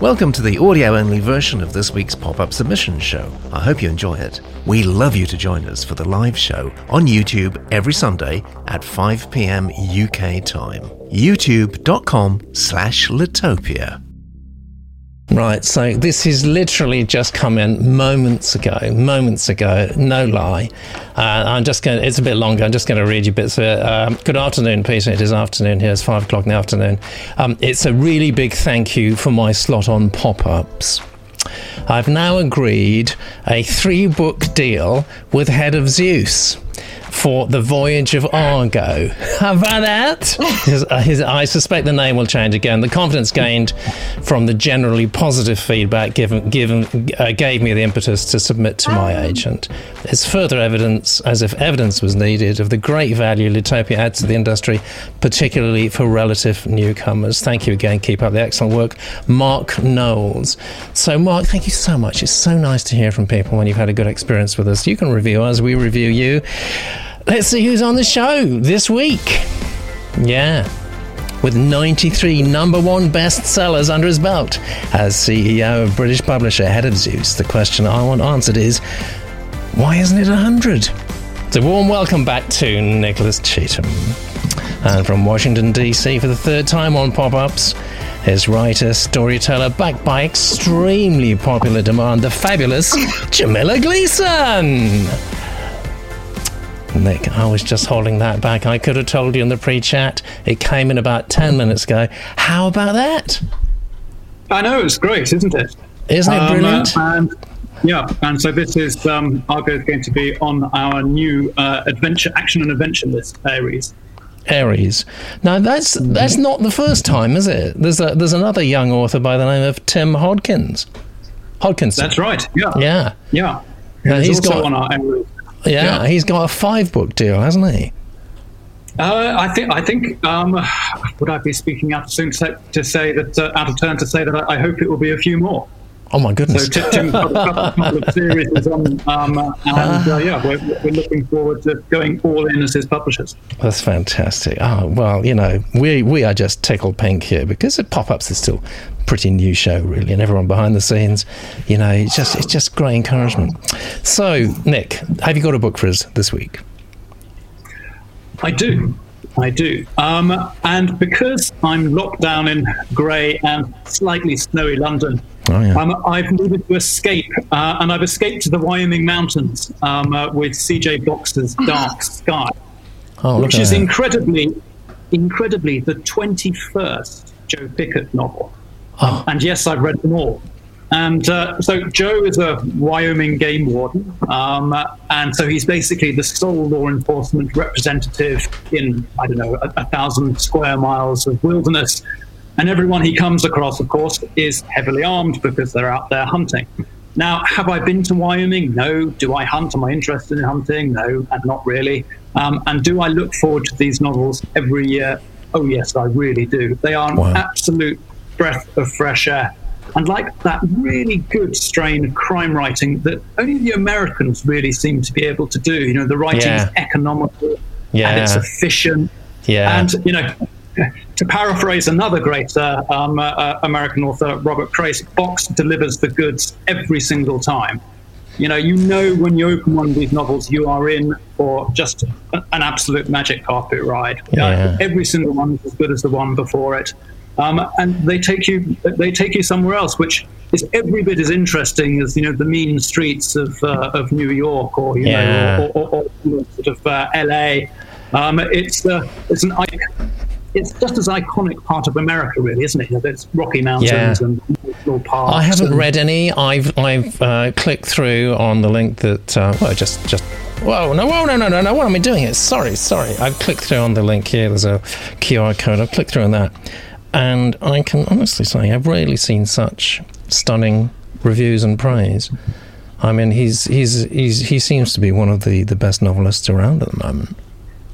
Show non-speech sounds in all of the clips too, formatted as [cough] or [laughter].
Welcome to the audio only version of this week's pop up submission show. I hope you enjoy it. We love you to join us for the live show on YouTube every Sunday at 5 pm UK time. youtube.com slash Litopia. Right, so this has literally just come in moments ago, moments ago, no lie. Uh, I'm just going it's a bit longer, I'm just going to read you bits of it. Um, good afternoon, Peter. It is afternoon here, it's five o'clock in the afternoon. Um, it's a really big thank you for my slot on pop ups. I've now agreed a three book deal with Head of Zeus for the voyage of Argo. How about that? [laughs] His, uh, his, I suspect the name will change again. The confidence gained from the generally positive feedback given, given uh, gave me the impetus to submit to my agent. It's further evidence, as if evidence was needed, of the great value Litopia adds to the industry, particularly for relative newcomers. Thank you again. Keep up the excellent work. Mark Knowles. So, Mark, thank you so much. It's so nice to hear from people when you've had a good experience with us. You can review us, we review you. Let's see who's on the show this week. Yeah. With 93 number one bestsellers under his belt as CEO of British publisher Head of Zeus, the question I want answered is why isn't it 100? So, warm welcome back to Nicholas Cheetham. And from Washington, D.C., for the third time on pop ups, his writer, storyteller, backed by extremely popular demand, the fabulous [laughs] Jamila Gleason. Nick, I was just holding that back. I could have told you in the pre chat. It came in about 10 minutes ago. How about that? I know, it's great, isn't it? Isn't it brilliant? Um, uh, and, yeah, and so this is um, Argo is going to be on our new uh, adventure, action and adventure list, Ares. Ares. Now that's that's not the first time, is it? There's a, there's another young author by the name of Tim Hodkins. Hodkinson. That's right. Yeah. Yeah. Yeah. Now, He's got on our Ares. Yeah, yeah. he's got a five book deal, hasn't he? Uh, I think. I think. Um, would I be speaking out of soon to say, to say that uh, out of turn to say that I, I hope it will be a few more. Oh my goodness. Tim- Tim's got a couple, of [laughs] series on, um, uh, and uh, yeah, we're, we're looking forward to going all in as his publishers. That's fantastic. Oh well, you know, we we are just tickled pink here because it pop ups is still a pretty new show really, and everyone behind the scenes, you know, it's just it's just great encouragement. So, Nick, have you got a book for us this week? I do. I do. Um, and because I'm locked down in grey and slightly snowy London, Oh, yeah. um, I've needed to escape. Uh, and I've escaped to the Wyoming mountains um, uh, with CJ Box's Dark Sky, Oh, which is incredibly, incredibly the 21st Joe Pickett novel. Oh. And yes, I've read them all. And uh, so Joe is a Wyoming game warden, um, and so he's basically the sole law enforcement representative in I don't know a, a thousand square miles of wilderness. And everyone he comes across, of course, is heavily armed because they're out there hunting. Now, have I been to Wyoming? No. Do I hunt? Am I interested in hunting? No, and not really. Um, and do I look forward to these novels every year? Oh, yes, I really do. They are an Wow. absolute breath of fresh air. And like that really good strain of crime writing that only the Americans really seem to be able to do. You know, the writing Yeah. is economical and it's efficient. Yeah. And, you know, to paraphrase another great uh, um, uh, uh, American author, Robert Crais, Box delivers the goods every single time. You know, you know when you open one of these novels, you are in for just an absolute magic carpet ride. Yeah. every single one is as good as the one before it, um, and they take you they take you somewhere else, which is every bit as interesting as you know the mean streets of uh, of New York or you Yeah. know or, or, or sort of uh, L.A. Um, it's uh, it's an it's just as iconic part of America, really, isn't it? You know, there's Rocky Mountains Yeah. and national parks. I haven't and- read any. I've I've uh, clicked through on the link that uh, well just just whoa no whoa no no no no what am I doing? It sorry sorry. I've clicked through on the link here. There's a QR code. I've clicked through on that, and I can honestly say I've rarely seen such stunning reviews and praise. I mean, he's he's he's he seems to be one of the the best novelists around at the moment.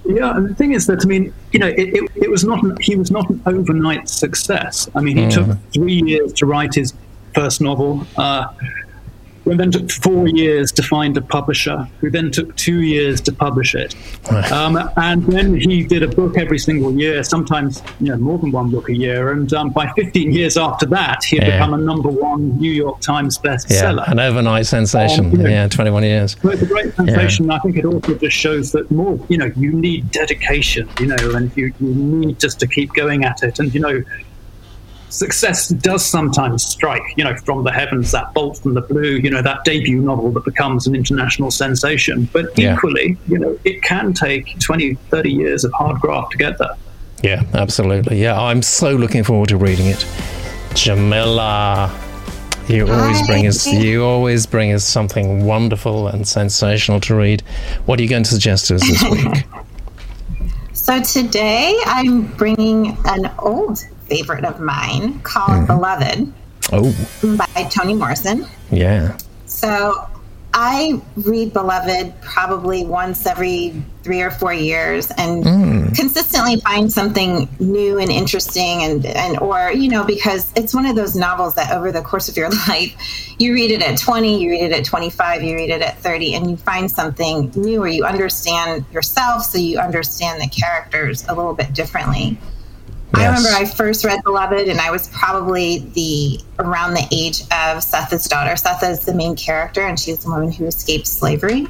Yeah, and the thing is that I mean, you know, it, it, it was not an, he was not an overnight success. I mean, he took three years to write his first novel. Uh, who then took four years to find a publisher, who then took two years to publish it. Right. Um, and then he did a book every single year, sometimes you know, more than one book a year. And um, by 15 years after that, he had yeah. become a number one New York Times bestseller. Yeah, an overnight sensation. Um, you know, yeah, 21 years. But it's a great sensation. Yeah. I think it also just shows that more, you know, you need dedication, you know, and you, you need just to keep going at it. And, you know, success does sometimes strike, you know, from the heavens, that bolt from the blue, you know, that debut novel that becomes an international sensation. But yeah. equally, you know, it can take 20, 30 years of hard graft to get there. Yeah, absolutely. Yeah, I'm so looking forward to reading it. Jamila, you always bring us you always bring us something wonderful and sensational to read. What are you going to suggest to us this week? [laughs] so today I'm bringing an old favorite of mine called mm-hmm. Beloved. Oh. By Toni Morrison. Yeah. So I read Beloved probably once every three or four years and mm. consistently find something new and interesting and, and or you know because it's one of those novels that over the course of your [laughs] life you read it at 20 you read it at 25 you read it at 30 and you find something new or you understand yourself so you understand the characters a little bit differently Yes. I remember I first read Beloved, and I was probably the around the age of Sethe's daughter. Sethe is the main character, and she's the woman who escaped slavery,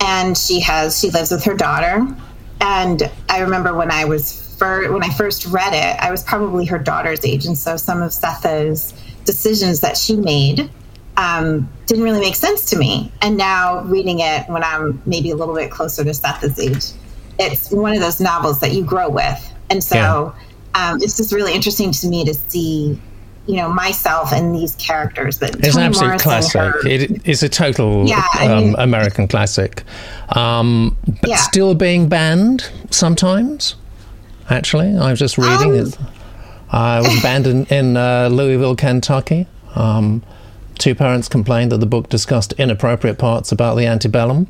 and she has she lives with her daughter. And I remember when I was fir- when I first read it, I was probably her daughter's age, and so some of Sethe's decisions that she made um, didn't really make sense to me. And now reading it when I'm maybe a little bit closer to Sethe's age, it's one of those novels that you grow with, and so. Yeah um, it's just really interesting to me to see you know myself and these characters but it's Toni an absolute classic. it is a total yeah, I um, mean, um, american classic. Um, but yeah. still being banned sometimes actually. I was just reading um, it. I was banned in, in uh, louisville kentucky. Um, two parents complained that the book discussed inappropriate parts about the antebellum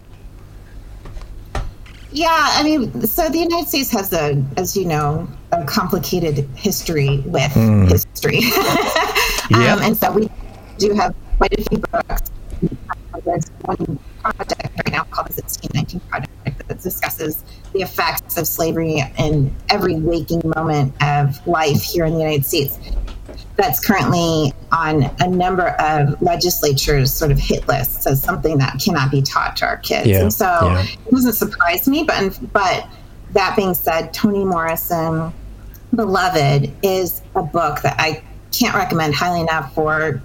yeah, I mean, so the United States has a, as you know, a complicated history with mm. history. [laughs] um, and so we do have quite a few books. There's one project right now called the 1619 Project that discusses the effects of slavery in every waking moment of life here in the United States that's currently on a number of legislatures sort of hit lists as something that cannot be taught to our kids. Yeah, and so yeah. it doesn't surprise me, but but that being said, Toni Morrison Beloved is a book that I can't recommend highly enough for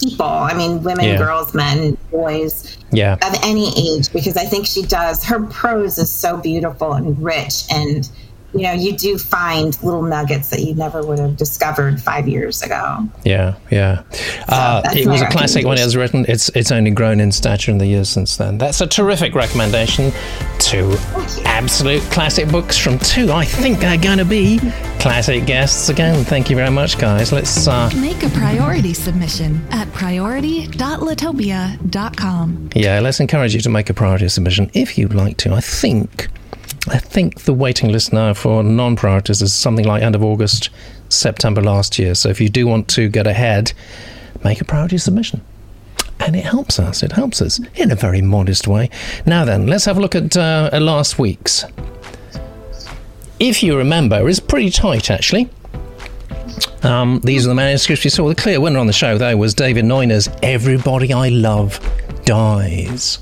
people. I mean, women, yeah. girls, men, boys, yeah. of any age, because I think she does. Her prose is so beautiful and rich and you know, you do find little nuggets that you never would have discovered five years ago. Yeah, yeah. So uh, it was a classic when it was written. It's it's only grown in stature in the years since then. That's a terrific recommendation. Two absolute classic books from two. I think they are going to be classic guests again. Thank you very much, guys. Let's uh, make a priority submission at priority.litopia.com. Yeah, let's encourage you to make a priority submission if you'd like to. I think I think the waiting list now for non priorities is something like end of August, September last year. So if you do want to get ahead, make a priority submission. And it helps us. It helps us in a very modest way. Now then, let's have a look at uh, last week's. If you remember, it's pretty tight actually. Um, these are the manuscripts we saw. The clear winner on the show, though, was David Neuner's Everybody I Love Dies.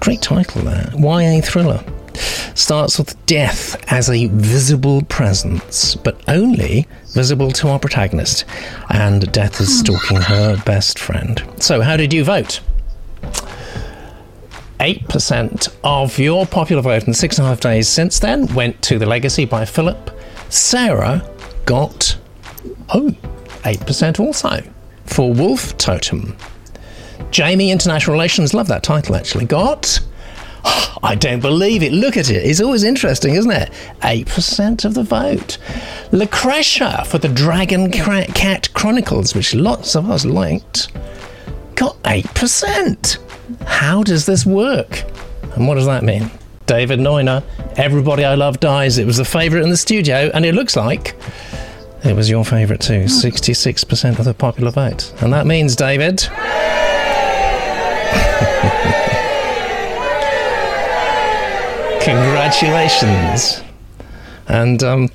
Great title there. YA thriller starts with death as a visible presence, but only visible to our protagonist, and death is stalking her best friend. So, how did you vote? 8% of your popular vote in six and a half days since then went to The Legacy by Philip. Sarah got, oh, 8% also for Wolf Totem. Jamie, International Relations, love that title actually, got [gasps] I don't believe it. Look at it. It's always interesting, isn't it? 8% of the vote. Lucretia for the Dragon Cat Chronicles, which lots of us liked, got 8%. How does this work? And what does that mean? David Neuner, Everybody I Love Dies. It was the favourite in the studio, and it looks like it was your favourite too. Hmm. 66% of the popular vote. And that means, David. [laughs] Congratulations. And um,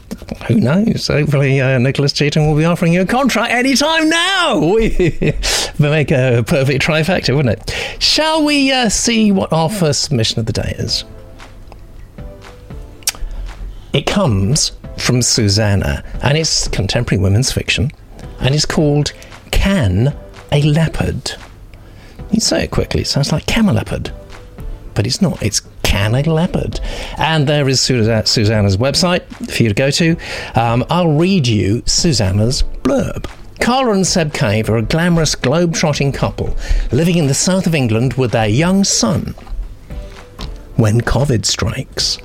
who knows? Hopefully, uh, Nicholas Cheetham will be offering you a contract anytime now. [laughs] We make a perfect trifecta, wouldn't it? Shall we uh, see what our first submission of the day is? It comes from Susanna, and it's contemporary women's fiction, and it's called Can a Leopard? You say it quickly, it sounds like camelopard, but it's not. It's can a leopard? And there is Susanna's website for you to go to. Um, I'll read you Susanna's blurb. Carla and Seb Cave are a glamorous globe-trotting couple living in the south of England with their young son. When COVID strikes,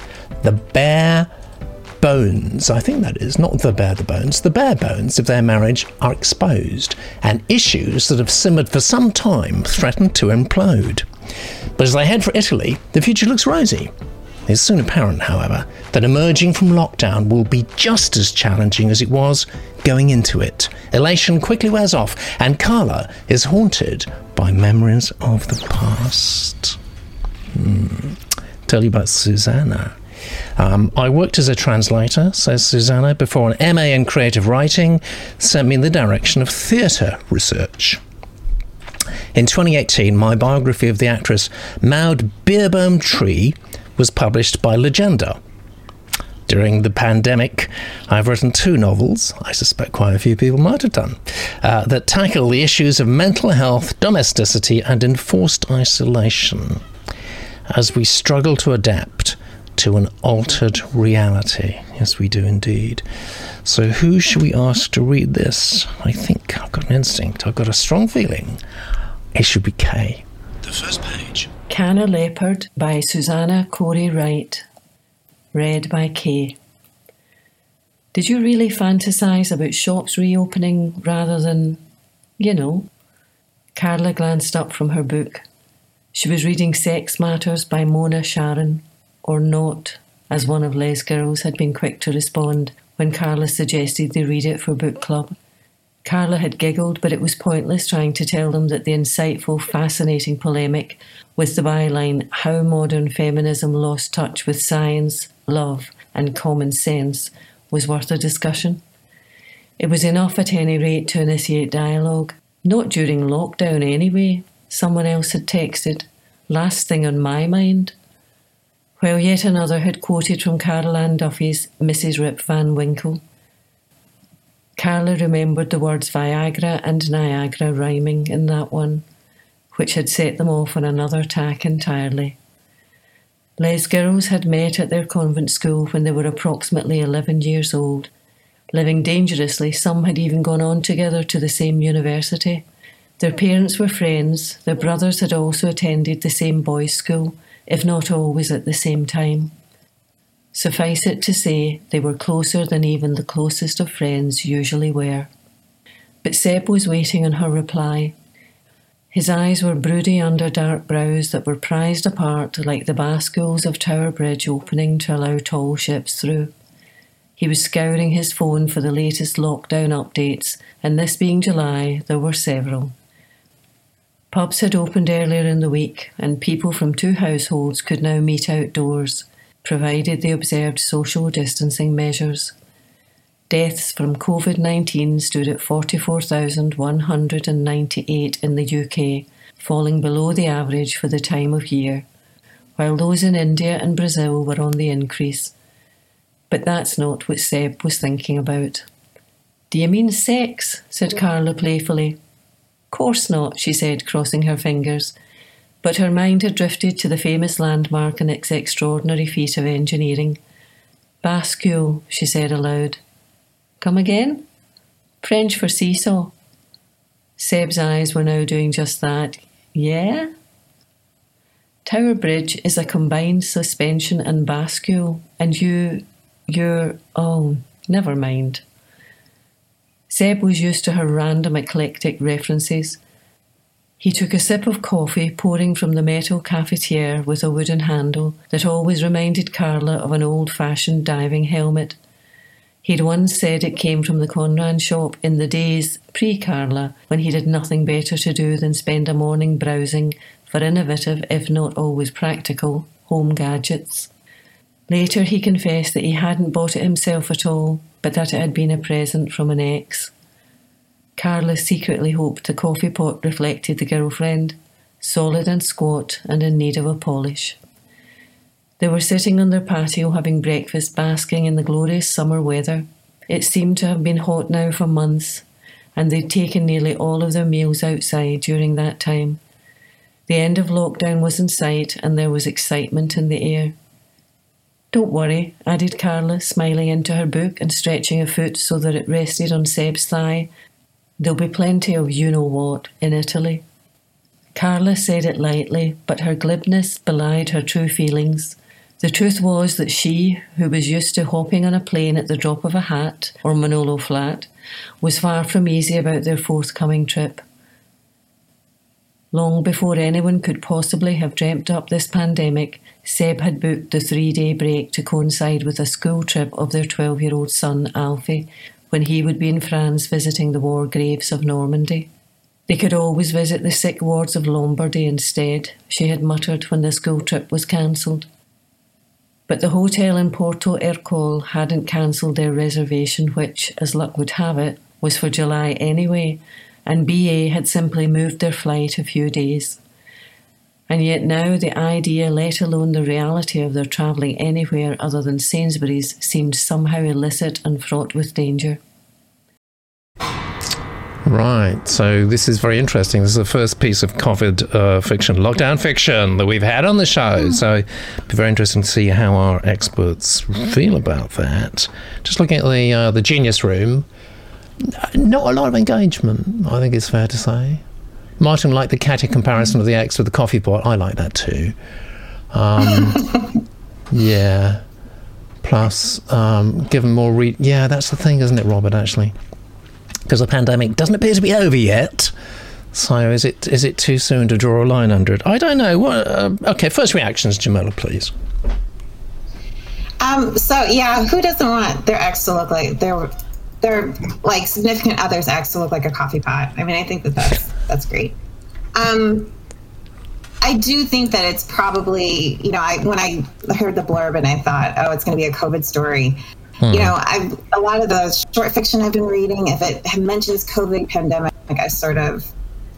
the bare bones, I think that is, not the bare the bones, the bare bones of their marriage are exposed, and issues that have simmered for some time threaten to implode. But as they head for Italy, the future looks rosy. It's soon apparent, however, that emerging from lockdown will be just as challenging as it was going into it. Elation quickly wears off, and Carla is haunted by memories of the past. Hmm. Tell you about Susanna. Um, I worked as a translator, says Susanna, before an MA in creative writing sent me in the direction of theatre research. In 2018, my biography of the actress Maud Beerbohm Tree was published by Legenda. During the pandemic, I've written two novels, I suspect quite a few people might have done, uh, that tackle the issues of mental health, domesticity, and enforced isolation as we struggle to adapt to an altered reality. Yes, we do indeed. So, who should we ask to read this? I think I've got an instinct, I've got a strong feeling it should be Kay. The first page. Can a Leopard by Susanna Corey Wright. Read by Kay. Did you really fantasize about shops reopening rather than, you know? Carla glanced up from her book. She was reading Sex Matters by Mona Charen, or Not, as one of Les girls had been quick to respond when Carla suggested they read it for book club. Carla had giggled, but it was pointless trying to tell them that the insightful, fascinating polemic with the byline How Modern Feminism Lost Touch with Science, Love, and Common Sense was worth a discussion. It was enough, at any rate, to initiate dialogue. Not during lockdown, anyway, someone else had texted. Last thing on my mind. While yet another had quoted from Carol Ann Duffy's Mrs. Rip Van Winkle. Carla remembered the words Viagra and Niagara rhyming in that one, which had set them off on another tack entirely. Les girls had met at their convent school when they were approximately 11 years old. Living dangerously, some had even gone on together to the same university. Their parents were friends, their brothers had also attended the same boys' school, if not always at the same time. Suffice it to say, they were closer than even the closest of friends usually were. But Seb was waiting on her reply. His eyes were broody under dark brows that were prized apart like the bascules of Tower Bridge opening to allow tall ships through. He was scouring his phone for the latest lockdown updates, and this being July, there were several. Pubs had opened earlier in the week, and people from two households could now meet outdoors provided they observed social distancing measures. Deaths from COVID 19 stood at 44,198 in the UK, falling below the average for the time of year, while those in India and Brazil were on the increase. But that's not what Seb was thinking about. Do you mean sex? said Carla playfully. Course not, she said, crossing her fingers but her mind had drifted to the famous landmark and its extraordinary feat of engineering. Bascule, she said aloud. Come again? French for seesaw. Seb's eyes were now doing just that. Yeah? Tower Bridge is a combined suspension and bascule, and you, you're, oh, never mind. Seb was used to her random eclectic references. He took a sip of coffee pouring from the metal cafetiere with a wooden handle that always reminded Carla of an old fashioned diving helmet. He'd once said it came from the Conran shop in the days pre Carla when he did nothing better to do than spend a morning browsing for innovative, if not always practical, home gadgets. Later, he confessed that he hadn't bought it himself at all, but that it had been a present from an ex. Carla secretly hoped the coffee pot reflected the girlfriend, solid and squat and in need of a polish. They were sitting on their patio having breakfast, basking in the glorious summer weather. It seemed to have been hot now for months, and they'd taken nearly all of their meals outside during that time. The end of lockdown was in sight, and there was excitement in the air. Don't worry, added Carla, smiling into her book and stretching a foot so that it rested on Seb's thigh. There'll be plenty of you know what in Italy. Carla said it lightly, but her glibness belied her true feelings. The truth was that she, who was used to hopping on a plane at the drop of a hat or Manolo flat, was far from easy about their forthcoming trip. Long before anyone could possibly have dreamt up this pandemic, Seb had booked the three day break to coincide with a school trip of their 12 year old son, Alfie, when he would be in France visiting the war graves of Normandy. They could always visit the sick wards of Lombardy instead, she had muttered when the school trip was cancelled. But the hotel in Porto Ercole hadn't cancelled their reservation, which, as luck would have it, was for July anyway, and BA had simply moved their flight a few days. And yet now the idea, let alone the reality of their travelling anywhere other than Sainsbury's, seemed somehow illicit and fraught with danger. Right. So this is very interesting. This is the first piece of COVID uh, fiction, lockdown fiction, that we've had on the show. So it'd be very interesting to see how our experts feel about that. Just looking at the uh, the Genius Room, not a lot of engagement. I think it's fair to say. Martin liked the catty comparison of the X with the coffee pot. I like that too. Um, [laughs] yeah. Plus, um, given more re- yeah, that's the thing, isn't it, Robert? Actually, because the pandemic doesn't appear to be over yet. So is it is it too soon to draw a line under it? I don't know. What, uh, okay, first reactions, Jamila, please. Um, so yeah, who doesn't want their ex to look like their their like significant other's ex to look like a coffee pot? I mean, I think that that's that's great. Um, I do think that it's probably you know I when I heard the blurb and I thought oh it's going to be a COVID story. Hmm. You know, I a lot of the short fiction I've been reading, if it mentions COVID pandemic, like I sort of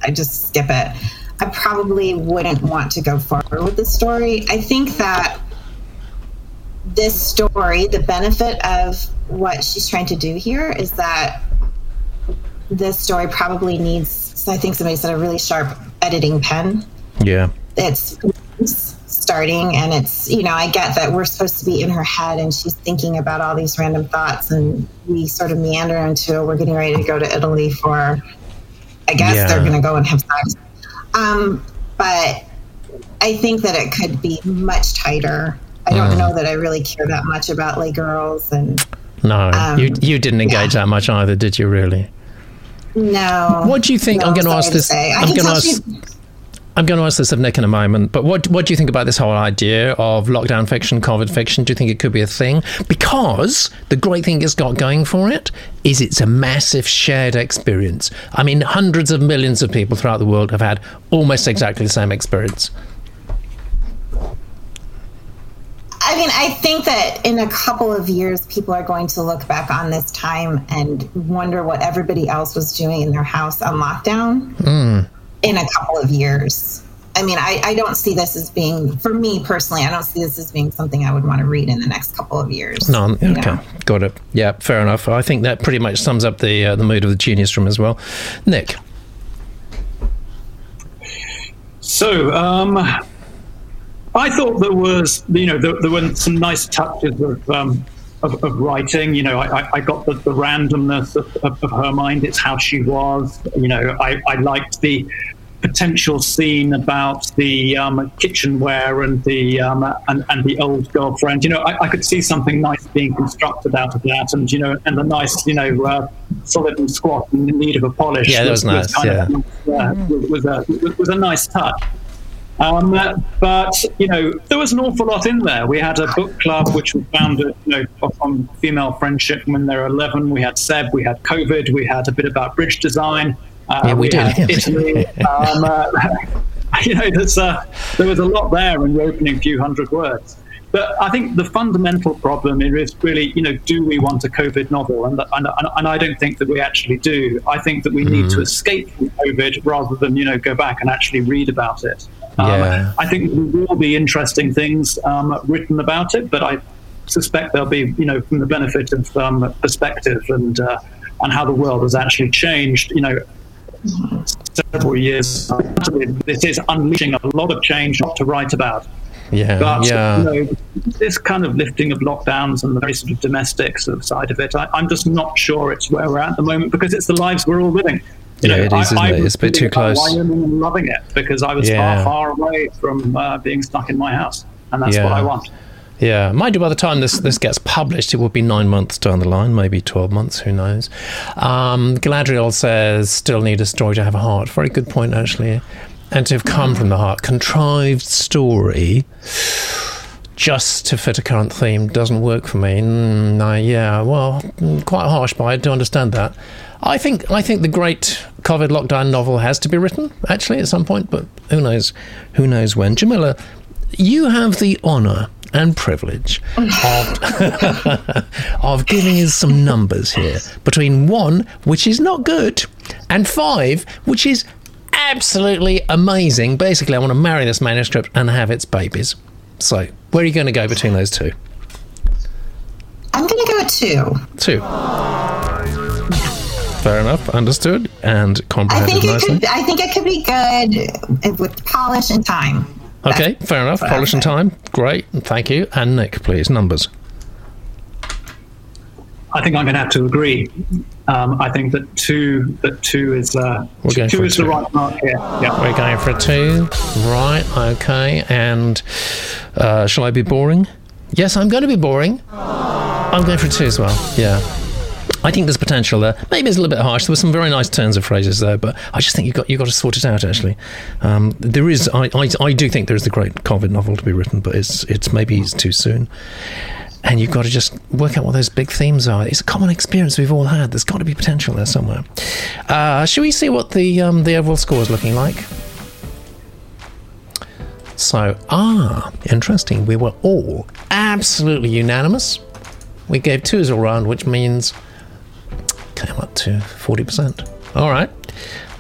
I just skip it. I probably wouldn't want to go forward with the story. I think that this story, the benefit of what she's trying to do here is that this story probably needs, I think somebody said, a really sharp editing pen. Yeah. It's starting, and it's, you know, I get that we're supposed to be in her head and she's thinking about all these random thoughts, and we sort of meander into we're getting ready to go to Italy for, I guess Yeah. they're going to go and have sex. Um, but I think that it could be much tighter. I don't Mm. know that I really care that much about lay girls and No, Um, you you didn't engage that much either, did you? Really? no. What do you think? No, I'm going to ask this. I I'm going to ask. I'm going to ask this of Nick in a moment, but what what do you think about this whole idea of lockdown fiction, COVID fiction? Do you think it could be a thing? Because the great thing it's got going for it is it's a massive shared experience. I mean, hundreds of millions of people throughout the world have had almost exactly the same experience. I mean, I think that in a couple of years, people are going to look back on this time and wonder what everybody else was doing in their house on lockdown in a couple of years. I mean, I, I don't see this as being, for me personally, I don't see this as being something I would want to read in the next couple of years. No, you okay, know? got it. Yeah, fair enough. I think that pretty much sums up the uh, the mood of the Genius Room as well. Nick, So, um, I thought there was, you know, there, there were some nice touches of, um, of, of writing. You know, I, I- I got the, the randomness of, of, of her mind. It's how she was. You know, I, I liked the potential scene about the um, kitchenware and the um, and, and the old girlfriend. You know, I, I could see something nice being constructed out of that, and you know, and the nice, you know, uh, solid and squat and in need of a polish. Yeah, that was nice, kind of, uh, was a was a nice touch. Um, but you know, there was an awful lot in there. We had a book club which was founded, you know, on female friendship when they were eleven. We had Seb, we had COVID, we had a bit about bridge design. Uh, Yeah, we did. had [laughs] Italy. um, uh, [laughs] you know, there's uh, there was a lot there in the opening a few hundred words. But I think the fundamental problem is really, you know, do we want a COVID novel? And, and, and I don't think that we actually do. I think that we need Mm. to escape from COVID rather than, you know, go back and actually read about it. Yeah. I think there will be interesting things um, written about it, but I suspect there'll be, you know, from the benefit of um, perspective and uh, and how the world has actually changed, you know, several years. This is unleashing a lot of change not to write about. Yeah, But yeah. you know, this kind of lifting of lockdowns and the very sort of domestic sort of side of it, I, I'm just not sure it's where we're at at the moment because it's the lives we're all living. You Yeah, it is, I, it? It's a bit too close. Wyoming and loving it because I was Yeah. far, far away from uh, being stuck in my house, and that's what I want. Yeah, mind you, by the time this, this gets published, it will be nine months down the line, maybe 12 months, who knows. Um, Galadriel says, still need a story to have a heart. Very good point, actually. And to have come from the heart. Contrived story just to fit a current theme doesn't work for me. Mm, no, yeah, well, mm, quite harsh, but I do understand that. I think I think the great COVID lockdown novel has to be written actually at some point, but who knows? Who knows when? Jamila, you have the honour and privilege of [laughs] of giving us some numbers here between one, which is not good, and five, which is absolutely amazing. Basically, I want to marry this manuscript and have its babies. So, where are you going to go between those two? I'm going to go with two. Two. Fair enough, understood and I comprehended think it nicely. could. I think it could be good uh, with polish and time. Okay, fair enough. Polish and time. Great, thank you. And Nick, please, numbers. I think I'm going to have to agree. Um, I think that two that two is uh, two is two. the right mark here. Yeah. We're going for a two. Right, okay. And uh, shall I be boring? Yes, I'm going to be boring. I'm going for a two as well. Yeah. I think there's potential there. Maybe it's a little bit harsh. There were some very nice turns of phrases there, but I just think you've got you've got to sort it out. Actually, um, there is. I, I, I do think there is the great COVID novel to be written, but it's it's maybe it's too soon. And you've got to just work out what those big themes are. It's a common experience we've all had. There's got to be potential there somewhere. Uh, shall we see what the um, the overall score is looking like? So, ah, interesting. We were all absolutely unanimous. We gave twos all round, which means came up to 40%. All right.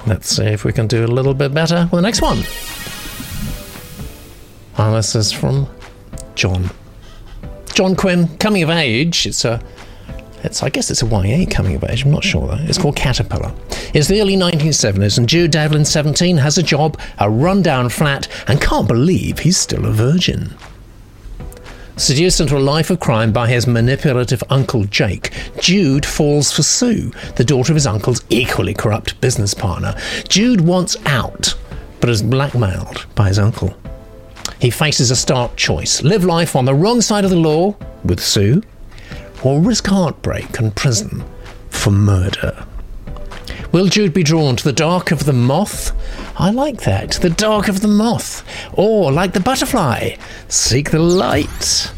Let's see if we can do a little bit better with the next one. And this is from John. John Quinn, coming of age. It's a it's, I guess it's a YA coming of age. I'm not sure though. It's called Caterpillar. It's the early 1970s, and Jude Devlin, 17, has a job, a rundown flat, and can't believe he's still a virgin. Seduced into a life of crime by his manipulative uncle Jake, Jude falls for Sue, the daughter of his uncle's equally corrupt business partner. Jude wants out, but is blackmailed by his uncle. He faces a stark choice live life on the wrong side of the law with Sue, or risk heartbreak and prison for murder. Will Jude be drawn to the dark of the moth? I like that. The dark of the moth. Or, like the butterfly, seek the light.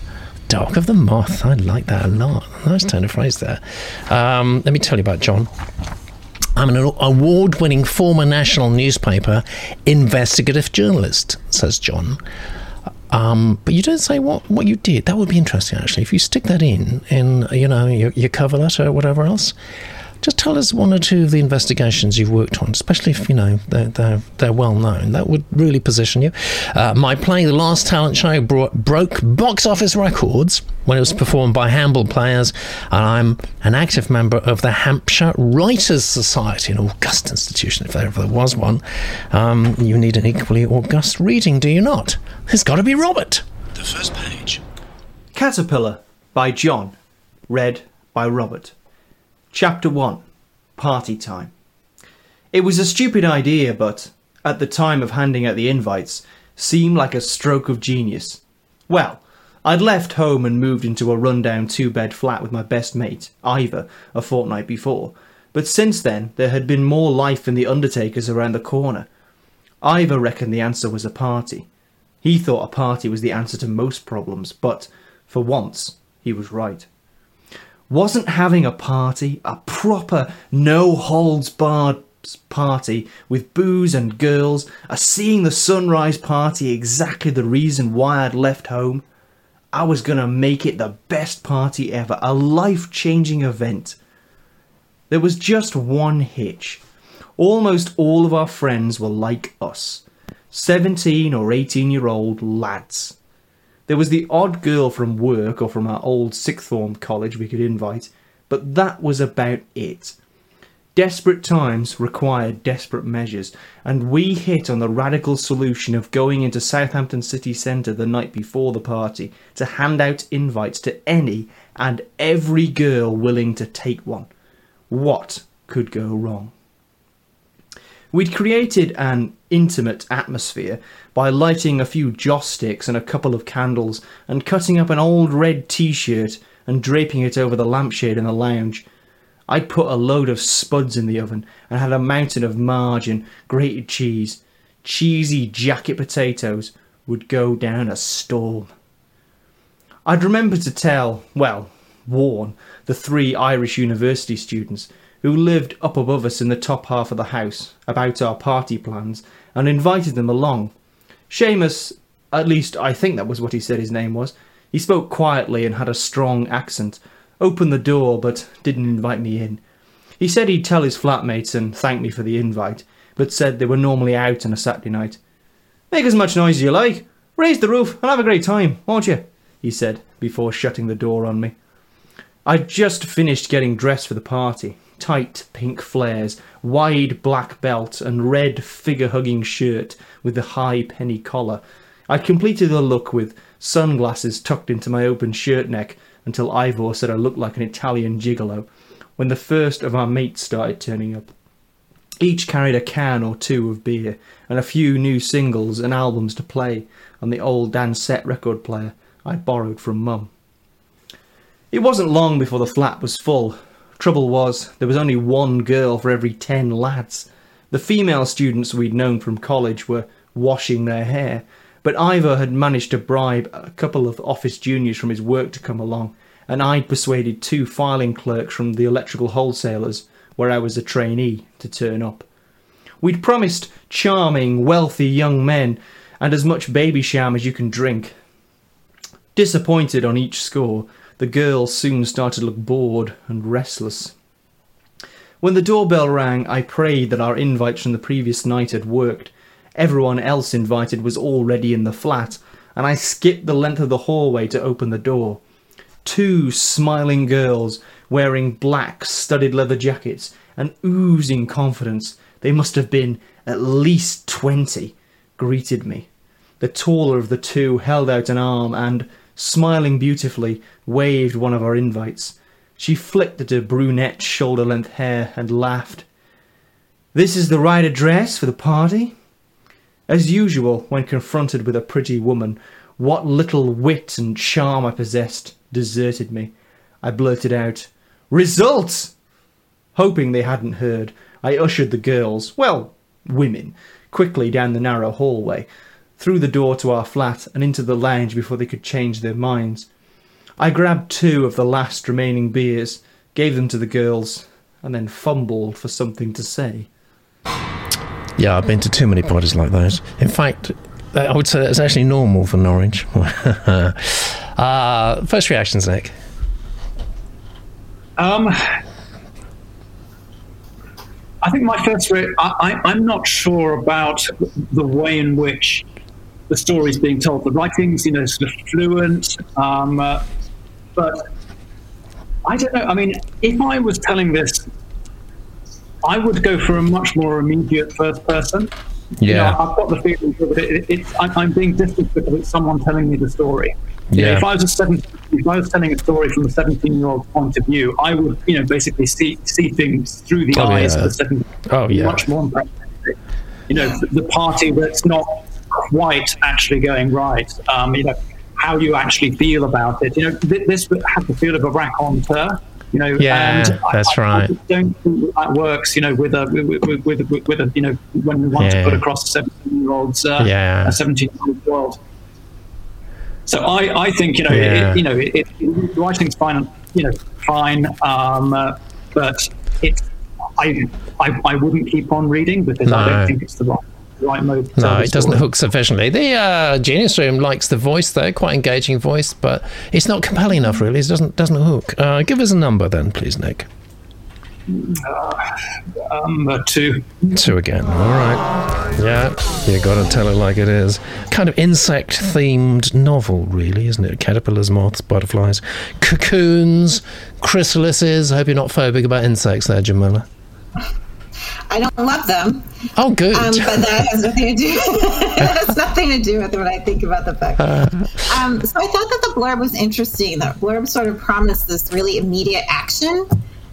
Dark of the moth. I like that a lot. Nice turn of phrase there. Um, let me tell you about John. I'm an award winning former national newspaper investigative journalist, says John. Um, but you don't say what, what you did. That would be interesting, actually. If you stick that in, in you know, your, your cover letter or whatever else, just tell us one or two of the investigations you've worked on, especially if, you know, they're, they're, they're well known. That would really position you. Uh, my play, The Last Talent Show, brought, broke box office records when it was performed by Hamble players, and I'm an active member of the Hampshire Writers Society, an august institution, if there ever was one. Um, you need an equally august reading, do you not? There's got to be Robert. The first page. Caterpillar by John. Read by Robert. Chapter 1 Party Time. It was a stupid idea, but, at the time of handing out the invites, seemed like a stroke of genius. Well, I'd left home and moved into a rundown two bed flat with my best mate, Ivor, a fortnight before, but since then there had been more life in the Undertakers around the corner. Ivor reckoned the answer was a party. He thought a party was the answer to most problems, but, for once, he was right. Wasn't having a party, a proper, no holds barred party with booze and girls, a seeing the sunrise party exactly the reason why I'd left home. I was gonna make it the best party ever, a life changing event. There was just one hitch. Almost all of our friends were like us 17 or 18 year old lads. There was the odd girl from work or from our old sixth form college we could invite, but that was about it. Desperate times required desperate measures, and we hit on the radical solution of going into Southampton city centre the night before the party to hand out invites to any and every girl willing to take one. What could go wrong? We'd created an intimate atmosphere by lighting a few joss sticks and a couple of candles and cutting up an old red t shirt and draping it over the lampshade in the lounge. I'd put a load of spuds in the oven and had a mountain of marge and grated cheese. Cheesy jacket potatoes would go down a storm. I'd remember to tell, well, warn, the three Irish university students who lived up above us in the top half of the house about our party plans and invited them along. Seamus, at least I think that was what he said his name was, he spoke quietly and had a strong accent, opened the door but didn't invite me in. He said he'd tell his flatmates and thank me for the invite, but said they were normally out on a Saturday night. Make as much noise as you like. Raise the roof and have a great time, won't you? he said before shutting the door on me. I'd just finished getting dressed for the party, tight pink flares, wide black belt, and red figure hugging shirt with the high penny collar. I completed the look with sunglasses tucked into my open shirt neck until Ivor said I looked like an Italian gigolo, when the first of our mates started turning up. Each carried a can or two of beer and a few new singles and albums to play on the old Dansette record player I'd borrowed from Mum. It wasn't long before the flat was full, Trouble was, there was only one girl for every ten lads. The female students we'd known from college were washing their hair, but Ivor had managed to bribe a couple of office juniors from his work to come along, and I'd persuaded two filing clerks from the electrical wholesalers, where I was a trainee, to turn up. We'd promised charming, wealthy young men and as much Babycham as you can drink. Disappointed on each score, the girl soon started to look bored and restless. When the doorbell rang, I prayed that our invites from the previous night had worked. Everyone else invited was already in the flat, and I skipped the length of the hallway to open the door. Two smiling girls wearing black studded leather jackets and oozing confidence, they must have been at least twenty, greeted me. The taller of the two held out an arm and, smiling beautifully, waved one of our invites. She flicked at her brunette shoulder length hair and laughed. This is the right address for the party? As usual, when confronted with a pretty woman, what little wit and charm I possessed deserted me. I blurted out, Results! Hoping they hadn't heard, I ushered the girls, well, women, quickly down the narrow hallway, through the door to our flat and into the lounge before they could change their minds. I grabbed two of the last remaining beers, gave them to the girls, and then fumbled for something to say. Yeah, I've been to too many parties like those. In fact, uh, I would say it's actually normal for Norwich. [laughs] uh, first reactions, Nick. Um, I think my first, re- I, I, I'm not sure about the way in which the story is being told. The writing's, you know, sort of fluent, um, uh, but I don't know. I mean, if I was telling this, I would go for a much more immediate first person. Yeah, you know, I've got the feeling that it, it's, I'm, I'm being distant because it's someone telling me the story. You know, Yeah. if I was a 17, if I was telling a story from a 17 year old point of view, I would, you know, basically see see things through the Oh, eyes yeah. of a 17. Oh, yeah. Much more impressive. You know, the, the party that's not quite actually going right. Um, you know, how you actually feel about it. You know, th- this has the feel of a raconteur. You know, Yeah, and that's I, I right. just don't think that, works. You know, with a with with, with, with, a you know when we want Yeah. to put across a 17 year old's uh, Yeah. a 17 year old world. So I, I think you know Yeah. it, you know it, it, writing's fine you know fine um, uh, but it's I, I, I wouldn't keep on reading because I don't think it's the right, right mode. No, it doesn't hook sufficiently. The uh, Genius Room likes the voice though, quite engaging voice, but it's not compelling enough. Really, it doesn't doesn't hook. Uh, give us a number then, please, Nick. Um, uh, two. Two again. All right. Yeah, you got to tell it like it is. Kind of insect-themed novel, really, isn't it? Caterpillars, moths, butterflies, cocoons, chrysalises. I hope you're not phobic about insects, there, Jamila. I don't love them, Oh, good. um, but that has nothing to do. [laughs] that has nothing to do with what I think about the book. Um, so I thought that the blurb was interesting. The blurb sort of promised this really immediate action,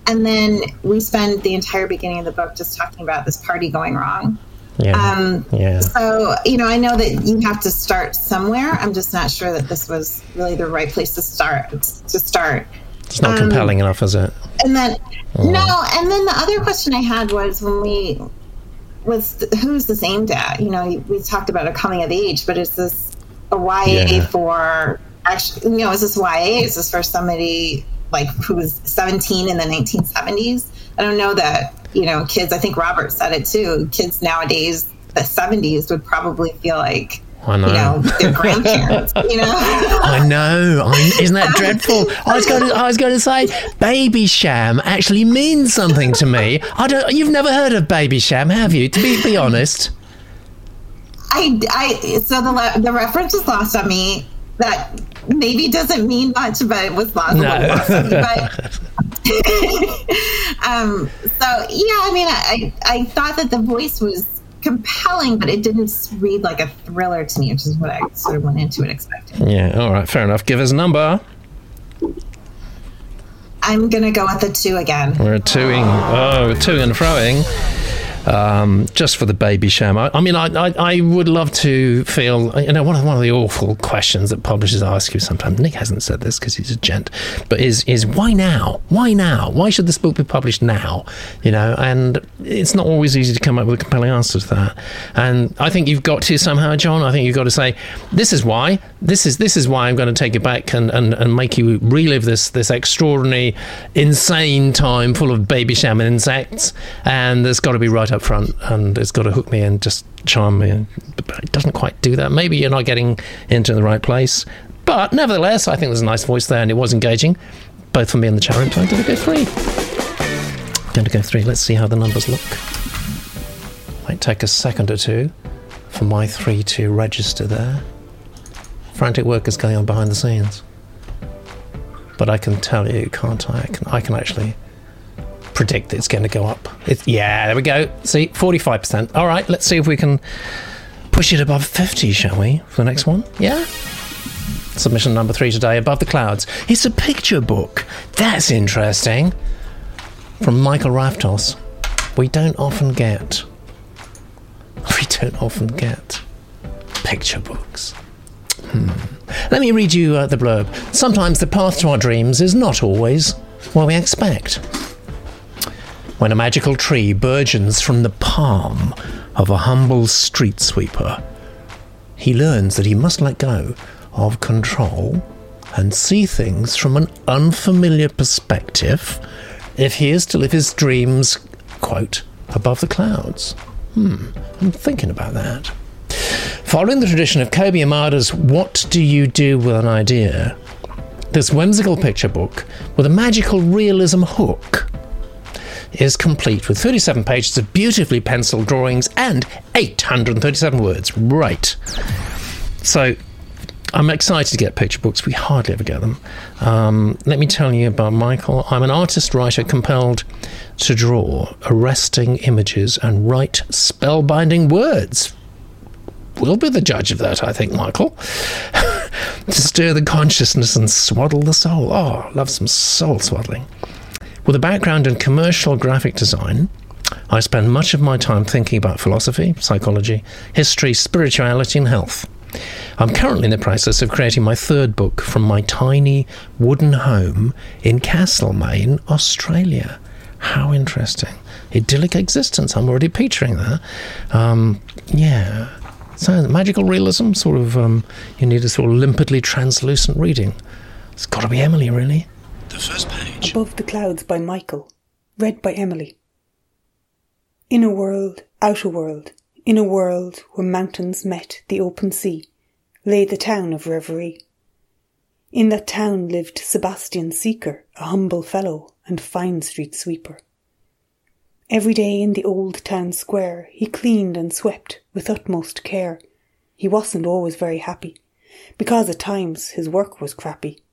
and then we spend the entire beginning of the book just talking about this party going wrong. yeah. Um, yeah. So, you know, I know that you have to start somewhere. I'm just not sure that this was really the right place to start. To start. It's not um, compelling enough, is it? And then, no, and then the other question I had was when we was who's this aimed at? You know, we talked about a coming of age, but is this a YA Yeah. for actually? You know, is this YA? Is this for somebody like who was 17 in the 1970s? I don't know that. You know, kids. I think Robert said it too. Kids nowadays, the 70s would probably feel like. I know. You know, their grandparents. you know. [laughs] I know. I, isn't that dreadful? I was going to. I was going to say, Babycham actually means something to me. I don't. You've never heard of Babycham, have you? To be be honest. I, I so the the reference was lost on me. That maybe doesn't mean much, but it was lost. No. lost on me. But, [laughs] [laughs] um, so yeah, I mean, I I thought that the voice was compelling, but it didn't read like a thriller to me, which is what I sort of went into it expecting. Yeah. All right. Fair enough. Give us a number. I'm gonna go with the two again. We're toing. Oh, toing and froing. Um, just for the Babycham. I, I mean, I, I, I would love to feel, you know, one of, one of the awful questions that publishers ask you sometimes. Nick hasn't said this because he's a gent, but is is why now? Why now? Why should this book be published now? You know, and it's not always easy to come up with a compelling answer to that. And I think you've got to somehow, John. I think you've got to say, this is why. This is this is why I'm going to take you back and, and, and make you relive this this extraordinary, insane time full of Babycham and insects. And there's got to be right up front, and it's got to hook me and just charm me. But it doesn't quite do that. Maybe you're not getting into the right place. But nevertheless, I think there's a nice voice there, and it was engaging, both for me and the chat room. So I'm going to go three. Going to go three. Let's see how the numbers look. Might take a second or two for my three to register there. Frantic work is going on behind the scenes. But I can tell you, can't I? I can, I can actually predict it's going to go up. It's, yeah, there we go. See, 45%. All right, let's see if we can push it above 50, shall we, for the next one? Yeah? Submission number three today, Above the Clouds. It's a picture book. That's interesting. From Michael Raftos. We don't often get. [laughs] We don't often get picture books. Hmm. Let me read you uh, the blurb. Sometimes the path to our dreams is not always what we expect. When a magical tree burgeons from the palm of a humble street sweeper, he learns that he must let go of control and see things from an unfamiliar perspective if he is to live his dreams, quote, above the clouds. Hmm, I'm thinking about that. Following the tradition of Kobi Yamada's What Do You Do with an Idea, this whimsical picture book with a magical realism hook is complete with 37 pages of beautifully penciled drawings and 837 words. Right. So I'm excited to get picture books. We hardly ever get them. Um, let me tell you about Michael. I'm an artist writer compelled to draw arresting images and write spellbinding words. We'll be the judge of that, I think, Michael. [laughs] to stir the consciousness and swaddle the soul. Oh, love some soul swaddling. With a background in commercial graphic design, I spend much of my time thinking about philosophy, psychology, history, spirituality, and health. I'm currently in the process of creating my third book from my tiny wooden home in Castlemaine, Australia. How interesting. Idyllic existence. I'm already picturing that. Um, yeah. So, magical realism, sort of, um, you need a sort of limpidly translucent reading. It's got to be Emily, really. The first page. Above the Clouds by Michael. Read by Emily. In a world, out a world, in a world where mountains met the open sea, lay the town of Reverie. In that town lived Sebastian Seeker, a humble fellow and fine street sweeper. Every day in the old town square he cleaned and swept with utmost care. He wasn't always very happy, because at times his work was crappy.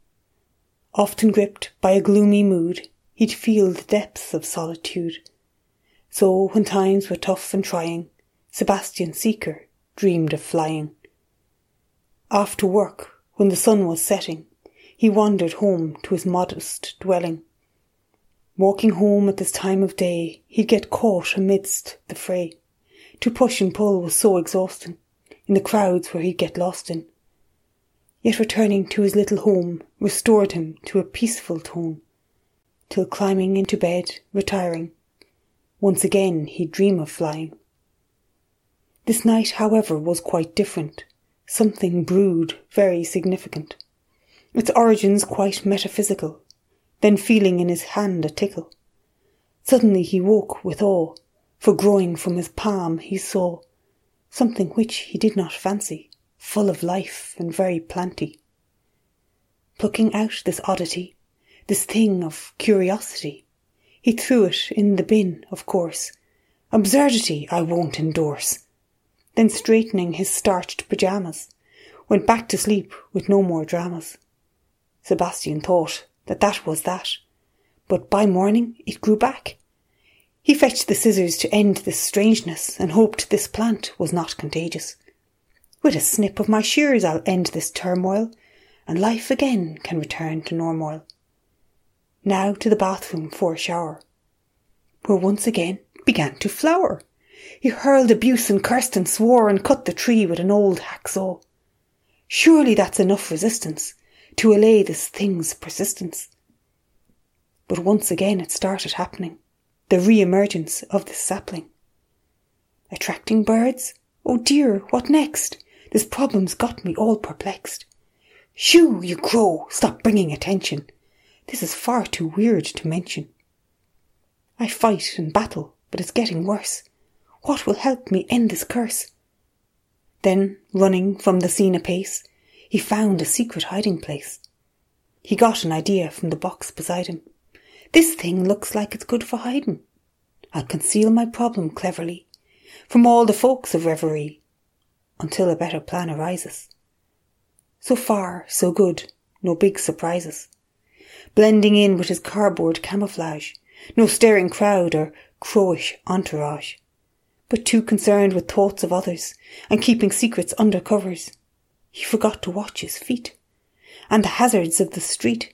Often gripped by a gloomy mood, he'd feel the depths of solitude. So when times were tough and trying, Sebastian Seeker dreamed of flying. After work, when the sun was setting, he wandered home to his modest dwelling. Walking home at this time of day, he'd get caught amidst the fray. To push and pull was so exhausting, in the crowds where he'd get lost in. Yet returning to his little home restored him to a peaceful tone, till climbing into bed, retiring, once again he'd dream of flying. This night, however, was quite different. Something brewed very significant. Its origins quite metaphysical, then feeling in his hand a tickle. Suddenly he woke with awe, for growing from his palm he saw something which he did not fancy, full of life and very planty. Plucking out this oddity, this thing of curiosity, he threw it in the bin, of course. Absurdity I won't endorse. Then straightening his starched pyjamas, went back to sleep with no more dramas. Sebastian thought that that was that. But by morning it grew back. He fetched the scissors to end this strangeness and hoped this plant was not contagious. With a snip of my shears I'll end this turmoil, and life again can return to normal. Now to the bathroom for a shower, where once again began to flower. He hurled abuse and cursed and swore and cut the tree with an old hacksaw. Surely that's enough resistance to allay this thing's persistence. But once again it started happening, the re-emergence of this sapling. Attracting birds? Oh dear, what next? This problem's got me all perplexed. Shoo, you crow, stop bringing attention. This is far too weird to mention. I fight and battle, but it's getting worse. What will help me end this curse? Then, running from the scene apace, he found a secret hiding place. He got an idea from the box beside him. This thing looks like it's good for hiding. I'll conceal my problem cleverly from all the folks of Reverie until a better plan arises. So far, so good, no big surprises. Blending in with his cardboard camouflage, no staring crowd or crowish entourage, but too concerned with thoughts of others and keeping secrets under covers. He forgot to watch his feet and the hazards of the street.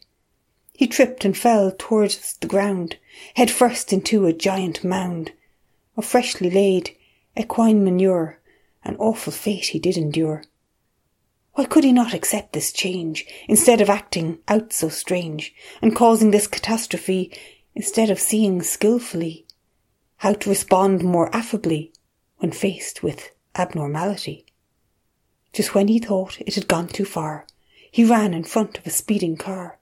He tripped and fell towards the ground, head first into a giant mound of freshly laid equine manure. An awful fate he did endure. Why could he not accept this change, instead of acting out so strange, and causing this catastrophe, instead of seeing skilfully how to respond more affably when faced with abnormality? Just when he thought it had gone too far, he ran in front of a speeding car.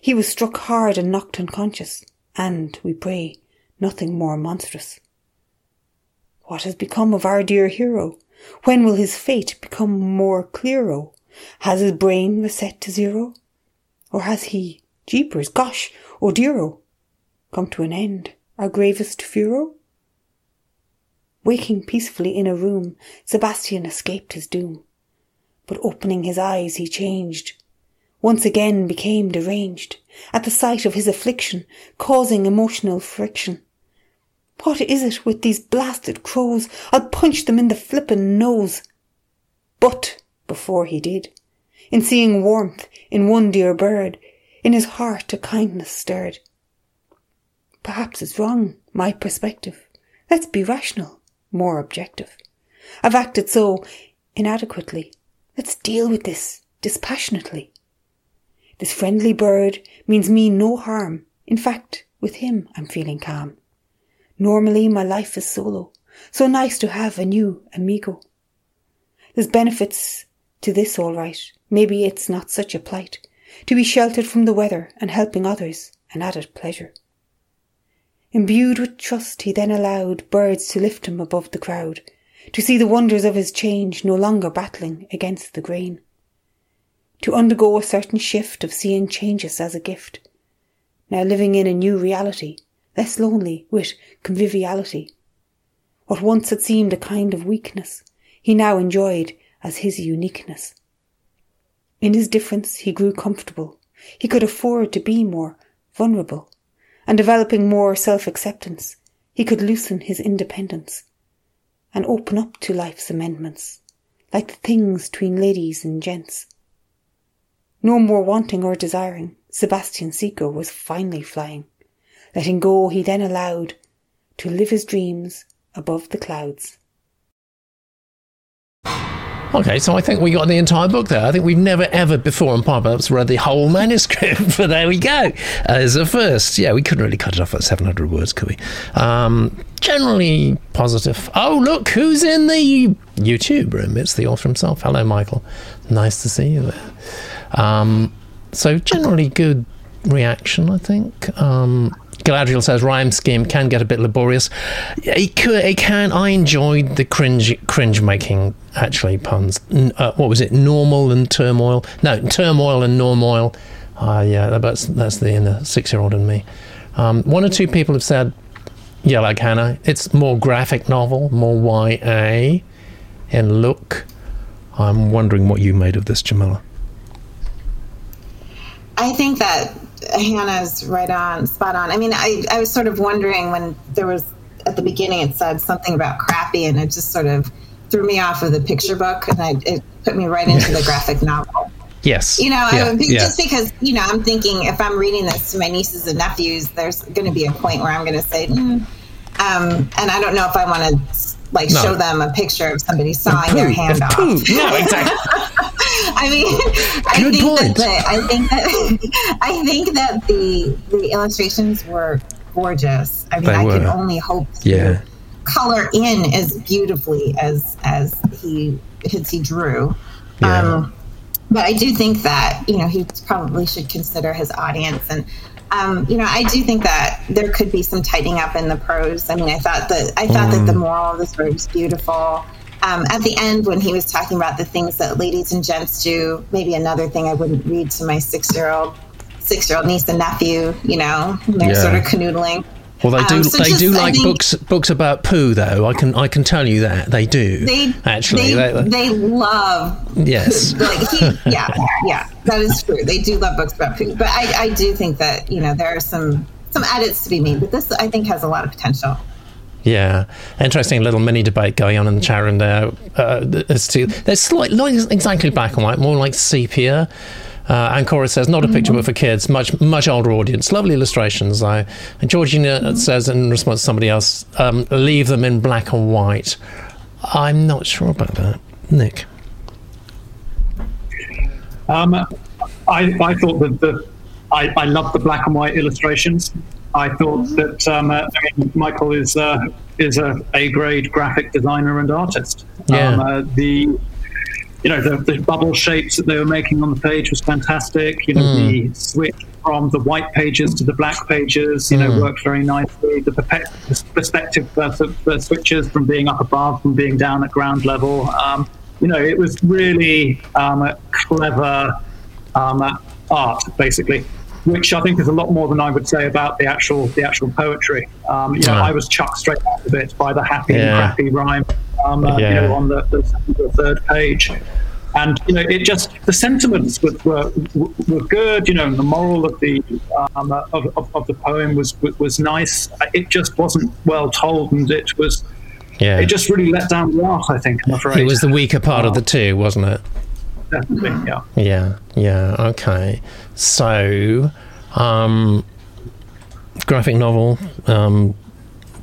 He was struck hard and knocked unconscious, and, we pray, nothing more monstrous. What has become of our dear hero? When will his fate become more clear-o? Has his brain reset to zero? Or has he, jeepers, gosh, oh dear come to an end, our gravest furrow? Waking peacefully in a room, Sebastian escaped his doom but opening his eyes he changed. Once again became deranged at the sight of his affliction, causing emotional friction. What is it with these blasted crows? I'll punch them in the flippin' nose. But before he did, in seeing warmth in one dear bird, in his heart a kindness stirred. Perhaps it's wrong, my perspective. Let's be rational, more objective. I've acted so inadequately Let's deal with this dispassionately. This friendly bird means me no harm. In fact, with him I'm feeling calm. Normally my life is solo, so nice to have a new amigo. There's benefits to this all right. Maybe it's not such a plight to be sheltered from the weather and helping others an added pleasure. Imbued with trust, he then allowed birds to lift him above the crowd, to see the wonders of his change no longer battling against the grain. To undergo a certain shift of seeing changes as a gift, now living in a new reality, less lonely with conviviality. What once had seemed a kind of weakness, he now enjoyed as his uniqueness. In his difference, he grew comfortable. He could afford to be more vulnerable. And developing more self acceptance, he could loosen his independence and open up to life's amendments, like the things between ladies and gents. No more wanting or desiring, Sebastian Seeker was finally flying. Letting go, he then allowed to live his dreams above the clouds. Okay, so I think we got the entire book there. I think we've never ever before on Pop Ups read the whole manuscript, [laughs] but there we go. As a first. Yeah, we couldn't really cut it off at 700 words, could we? Um, generally positive. Oh, look, who's in the YouTube room? It's the author himself. Hello, Michael. Nice to see you there. Um, so, generally good reaction, I think. Um, Galadriel says rhyme scheme can get a bit laborious. It, could, it can. I enjoyed the cringe cringe making actually puns. Uh, what was it? Normal and turmoil. No, turmoil and normoil. Uh, yeah, that's that's the inner six year old in me. Um, one or two people have said, yeah, like Hannah, it's more graphic novel, more YA And look. I'm wondering what you made of this, Jamila. I think that Hannah's right on, spot on. I mean, I, I was sort of wondering when there was at the beginning it said something about crappy, and it just sort of threw me off of the picture book, and I, it put me right into the [laughs] graphic novel. Yes. You know, yeah, I, yeah. just because, you know, I'm thinking if I'm reading this to my nieces and nephews, there's going to be a point where I'm going to say, mm. um, and I don't know if I want to like No. show them a picture of somebody sawing their hand off. No, [laughs] exactly. I mean, I Good think point. that the, I think that [laughs] I think that the the illustrations were gorgeous. I mean, They I can only hope to Yeah. color in as beautifully as as he as he drew. Yeah. Um, but I do think that you know he probably should consider his audience and. Um, you know, I do think that there could be some tightening up in the prose. I mean, I thought that I thought that the moral of the story was beautiful. Um, at the end, when he was talking about the things that ladies and gents do, maybe another thing I wouldn't read to my six-year-old, six-year-old niece and nephew. You know, they're Yeah. sort of canoodling. Well, they do. Um, so they do like think books. Books about poo, though. I can. I can tell you that they do. They actually. they, they- they love yes. [laughs] like he, yeah, yeah, that is true. They do love books about poo, but I, I do think that you know there are some some edits to be made. But this, I think, has a lot of potential. Yeah, interesting little mini debate going on in the chat room there. Uh, as to there's slight, not exactly black and white, more like sepia. Uh, and Cora says, not a picture book for kids, much much older audience. Lovely illustrations, though. And Georgina says, in response to somebody else, um, leave them in black and white. I'm not sure about that. Nick. Um, I, I thought that the I, I love the black and white illustrations. I thought that um, uh, I mean, Michael is uh, is a A grade graphic designer and artist. Yeah. Um, uh, the you know the, the bubble shapes that they were making on the page was fantastic. You know the switch from the white pages to the black pages, you know, worked very nicely. The perspective uh, uh, switches from being up above, from being down at ground level. Um, you know, it was really um, a clever um, art, basically, which I think is a lot more than I would say about the actual the actual poetry. Um, you know, Ah. I was chucked straight out of it by the happy and Yeah. crappy rhyme, um, uh, you know, on the, the, third page. And you know, it just the sentiments were, were, were good. You know, and the moral of the um, uh, of, of, of the poem was was nice. It just wasn't well told, and it was Yeah. it just really let down the art. I think. I'm afraid it was the weaker part of the two, wasn't it? Yeah. Yeah, yeah, okay. So, um, graphic novel. Um,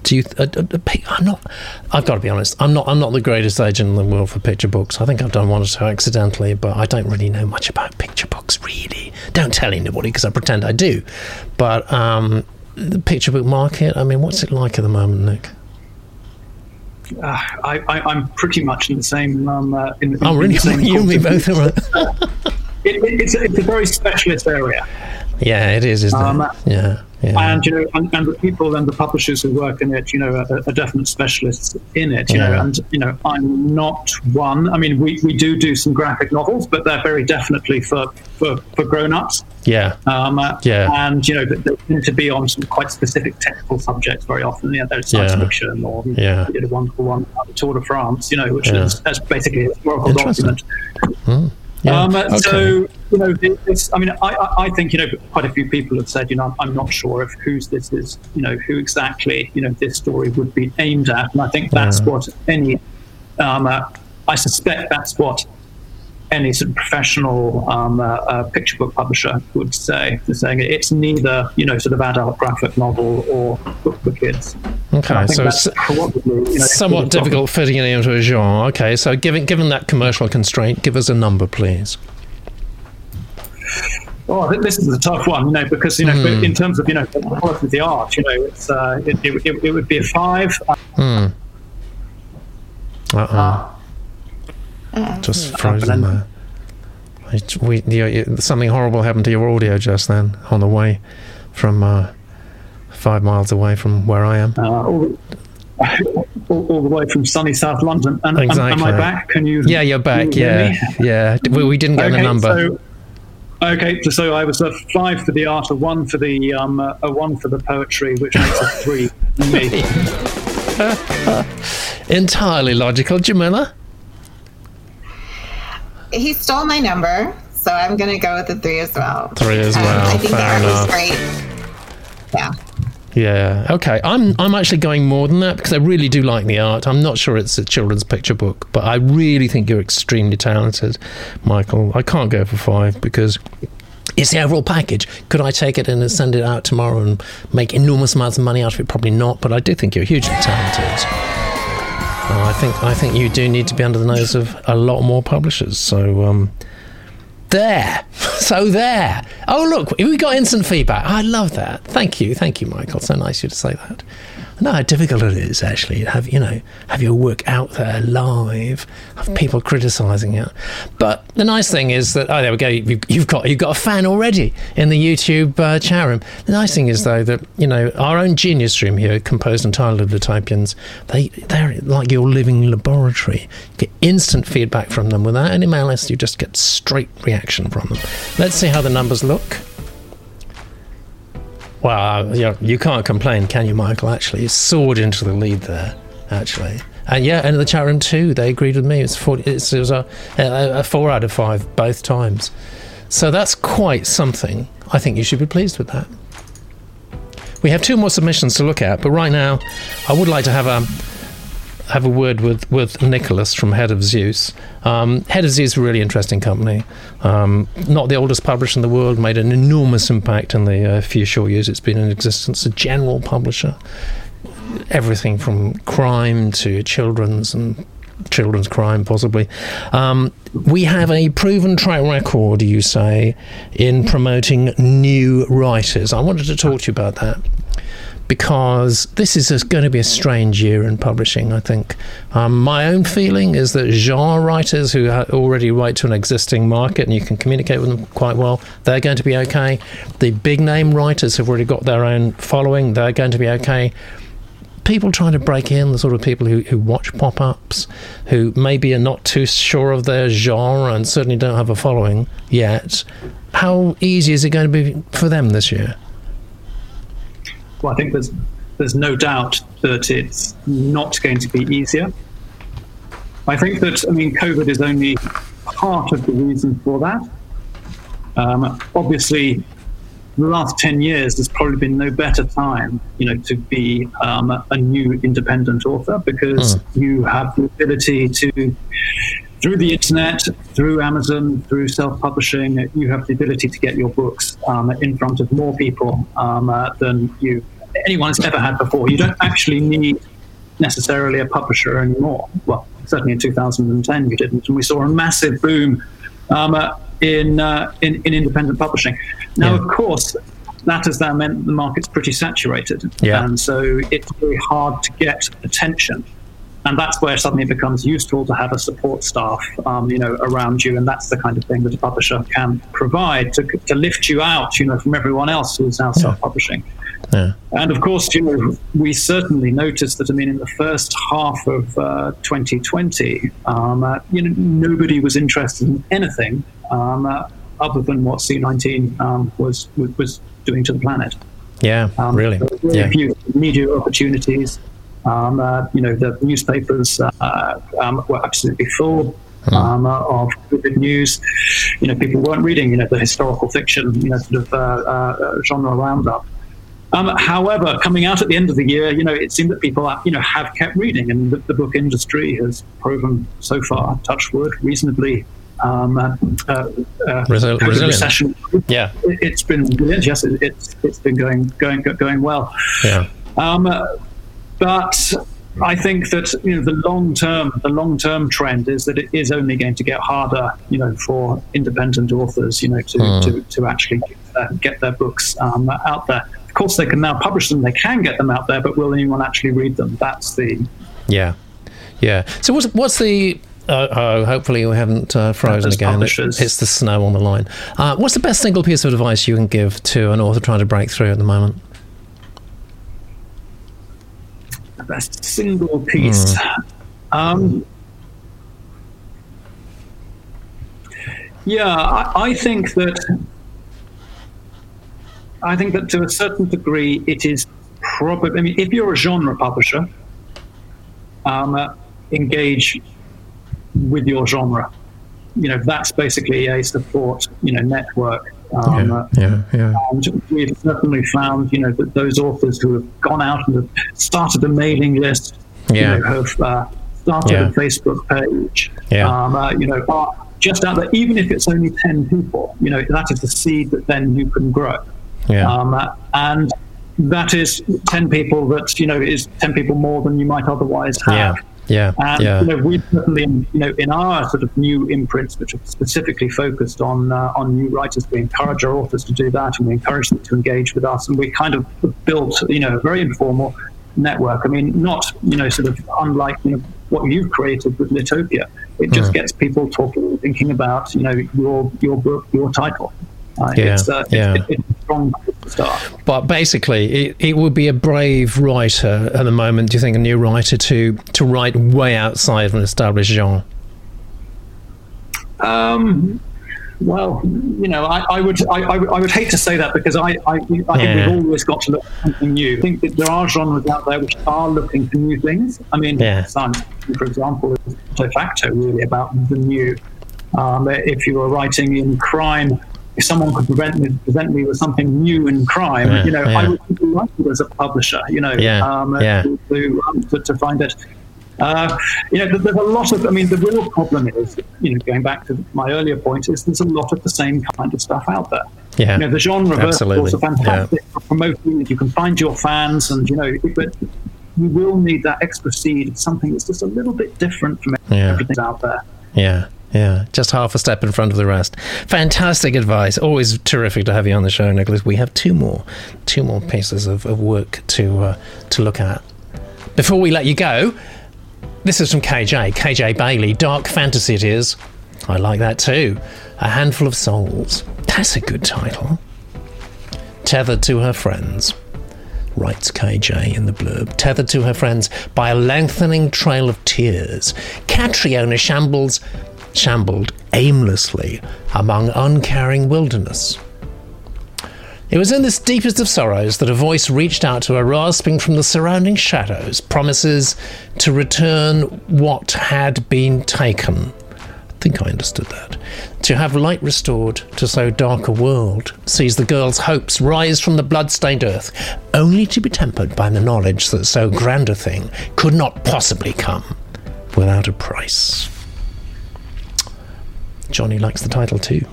do you? Uh, uh, I'm not. I've got to be honest. I'm not. I'm not the greatest agent in the world for picture books. I think I've done one or two accidentally, but I don't really know much about picture books. Really, don't tell anybody because I pretend I do. But um, the picture book market. I mean, what's it like at the moment, Nick? Uh, I, I, I'm pretty much in the same. Um, uh, in, in Oh, really? the same [laughs] you and me both are. [laughs] It, it, it's, a, it's a very specialist area. Yeah, it is, isn't Um, it? Yeah, yeah. and you know, and, and the people and the publishers who work in it, you know, are, are definite specialists in it. You know, and you know, I'm not one. I mean, we, we do do some graphic novels, but they're very definitely for for, for grown ups. yeah, Um, uh, Yeah. And you know, they tend to be on some quite specific technical subjects very often. You know, there's science Yeah. fiction or Yeah. did a wonderful one about the Tour de France. You know, which Yeah. is that's basically a historical document. Yeah. Um, okay. So you know, it's, I mean, I, I, think you know, quite a few people have said, you know, I'm not sure of whose this is, you know, who exactly, you know, this story would be aimed at, and I think that's what any, um, uh, I suspect that's what any sort of professional um, uh, uh, picture book publisher would say. They're saying it's neither, you know, sort of adult graphic novel or book for kids. Okay, so it's you know, somewhat difficult fitting it into a genre. Okay, so given given that commercial constraint, give us a number, please. Oh, th- this is a tough one, you know, because you know, Hmm. in terms of you know the quality of the art, you know, it's uh, it, it, it, it would be a five. Uh, Uh oh. Just frozen there. It- we, you, you- something horrible happened to your audio just then on the way from uh, five miles away from where I am. uh, all, all, all the way from sunny South London. And am- am, I back? Can you? Yeah, you're back. you Yeah, yeah. We, we didn't get the number. So, okay, so, so I was a five for the art, a one for the um, a one for the poetry, which makes a [laughs] three me. [laughs] Entirely logical, Jamila. He stole my number, so I'm going to go with the three as well. Three as Um, well, I think the fair art enough. was great. Yeah. Yeah. Okay. I'm I'm actually going more than that because I really do like the art. I'm not sure it's a children's picture book, but I really think you're extremely talented, Michael. I can't go for five because it's the overall package. Could I take it and send it out tomorrow and make enormous amounts of money out of it? Probably not. But I do think you're hugely talented. Uh, I think I think you do need to be under the nose of a lot more publishers. So um, there, [laughs] so there. Oh look, we got instant feedback. I love that. Thank you, thank you, Michael. So nice you to say that. I know how difficult it is actually. to Have you know have your work out there live, have people criticising it. But the nice thing is that oh there we go. You've, you've got you've got a fan already in the YouTube uh, chat room. The nice thing is though that you know our own genius room here, composed entirely of Litopians, they they're like your living laboratory. You get instant feedback from them without any malice. You just get straight reaction from them. Let's see how the numbers look. Well, uh, you, know, you can't complain, can you, Michael? Actually, you soared into the lead there. Actually, and yeah, and in the chat room too, they agreed with me. It's 40, it's, it was a, a, a four out of five both times. So that's quite something. I think you should be pleased with that. We have two more submissions to look at, but right now, I would like to have a have a word with, with Nicholas from Head of Zeus. Um, Head of Zeus is a really interesting company. Um, not the oldest publisher in the world, made an enormous impact in the uh, few short years it's been in existence. A general publisher, everything from crime to children's and children's crime, possibly. Um, we have a proven track record, you say, in promoting new writers. I wanted to talk to you about that because this is going to be a strange year in publishing, I think. Um, my own feeling is that genre writers who already write to an existing market and you can communicate with them quite well, they're going to be okay. The big name writers have already got their own following, they're going to be okay. People trying to break in, the sort of people who, who watch pop ups, who maybe are not too sure of their genre and certainly don't have a following yet, how easy is it going to be for them this year? Well, I think there's there's no doubt that it's not going to be easier. I think that I mean COVID is only part of the reason for that. Um, obviously, the last ten years there's probably been no better time, you know, to be um, a new independent author because you have the ability to through the internet, through Amazon, through self-publishing, you have the ability to get your books um, in front of more people um, uh, than you anyone has ever had before. You don't actually need necessarily a publisher anymore. Well, certainly in 2010 you didn't, and we saw a massive boom um, uh, in, uh, in in independent publishing. Now, Yeah. of course. That has now meant the market's pretty saturated, Yeah. and so it's very hard to get attention and that's where suddenly it becomes useful to have a support staff, um, you know, around you, and that's the kind of thing that a publisher can provide to, to lift you out, you know, from everyone else who's now self-publishing. Yeah. And of course, you know, we certainly noticed that. I mean, in the first half of uh, 2020, um, uh, you know, nobody was interested in anything um, uh, other than what C19 um, was, was doing to the planet. Yeah, Um, really. were Yeah. few media opportunities. Um, uh, you know, the newspapers uh, um, were absolutely full Hmm. um, uh, of good news. You know, people weren't reading, you know, the historical fiction, you know, sort of uh, uh, genre roundup. Um, however, coming out at the end of the year, you know, it seemed that people, you know, have kept reading, and the, the book industry has proven so far, touch wood, reasonably um, uh, uh, Resil- resilient. Yeah. It, it's been. Yes, it, it's it's been going going going well. Yeah. Um, but I think that you know the long term the long term trend is that it is only going to get harder, you know, for independent authors, you know, to Hmm. to, to actually get their, get their books um, out there. Of course, they can now publish them; they can get them out there, but will anyone actually read them? That's the Yeah, yeah. So what's what's the? Uh, oh, hopefully we haven't uh, frozen again. It- it's the snow on the line. Uh, what's the best single piece of advice you can give to an author trying to break through at the moment? Best single piece. Um, yeah, I, I think that I think that to a certain degree it is probably. I mean, if you're a genre publisher, um, uh, engage with your genre. You know, that's basically a support. You know, network. Um, uh, yeah, yeah. and we've certainly found, you know, that those authors who have gone out and have started a mailing list, Yeah. you know, have uh, started Yeah. a Facebook page, Yeah. um, uh, you know, are just out there, even if it's only 10 people, you know, that is the seed that then you can grow. Yeah. Um, uh, and that is 10 people that, you know, is 10 people more than you might otherwise have. Yeah. Yeah. And yeah. you know, we certainly, you know, in our sort of new imprints, which are specifically focused on uh, on new writers, we encourage our authors to do that, and we encourage them to engage with us. And we kind of built, you know, a very informal network. I mean, not you know, sort of unlike you know what you've created with Litopia. It just gets people talking, thinking about you know your your book, your title. Uh, Yeah, it's, uh, yeah. it's, it's strong. But basically, it, it would be a brave writer at the moment. Do you think a new writer to to write way outside of an established genre? Um, well, you know, I, I would I, I, would- hate to say that because I I, I think Yeah. we've always got to look for something new. I think that there are genres out there which are looking for new things. I mean, Yeah. science, for example, is de facto really about the new. Um, if you were writing in crime, if someone could prevent me, present me with something new in crime, Yeah, you know, yeah. I would be delighted as a publisher, you know, Yeah, um, to, to, um, to, to find it. Uh, you know, there's a lot of. I mean, the real problem is, you know, going back to my earlier point, is there's a lot of the same kind of stuff out there. Yeah, You know, the genre verticals are fantastic for promoting it. You can find your fans, and you know, but you will need that extra seed of something that's just a little bit different from everything out there. Yeah, yeah, just half a step in front of the rest. Fantastic advice. Always terrific to have you on the show, Nicholas. We have two more, two more pieces of, of work to uh, to look at. Before we let you go, this is from KJ, KJ Bailey. Dark fantasy it is. I like that too. A handful of souls. That's a good title. Tethered to her friends writes KJ in the blurb, tethered to her friends by a lengthening trail of tears. Catriona shambles, shambled aimlessly among uncaring wilderness. It was in this deepest of sorrows that a voice reached out to her, rasping from the surrounding shadows, promises to return what had been taken. I think I understood that. To have light restored to so dark a world sees the girl's hopes rise from the blood-stained earth, only to be tempered by the knowledge that so grand a thing could not possibly come without a price. Johnny likes the title too.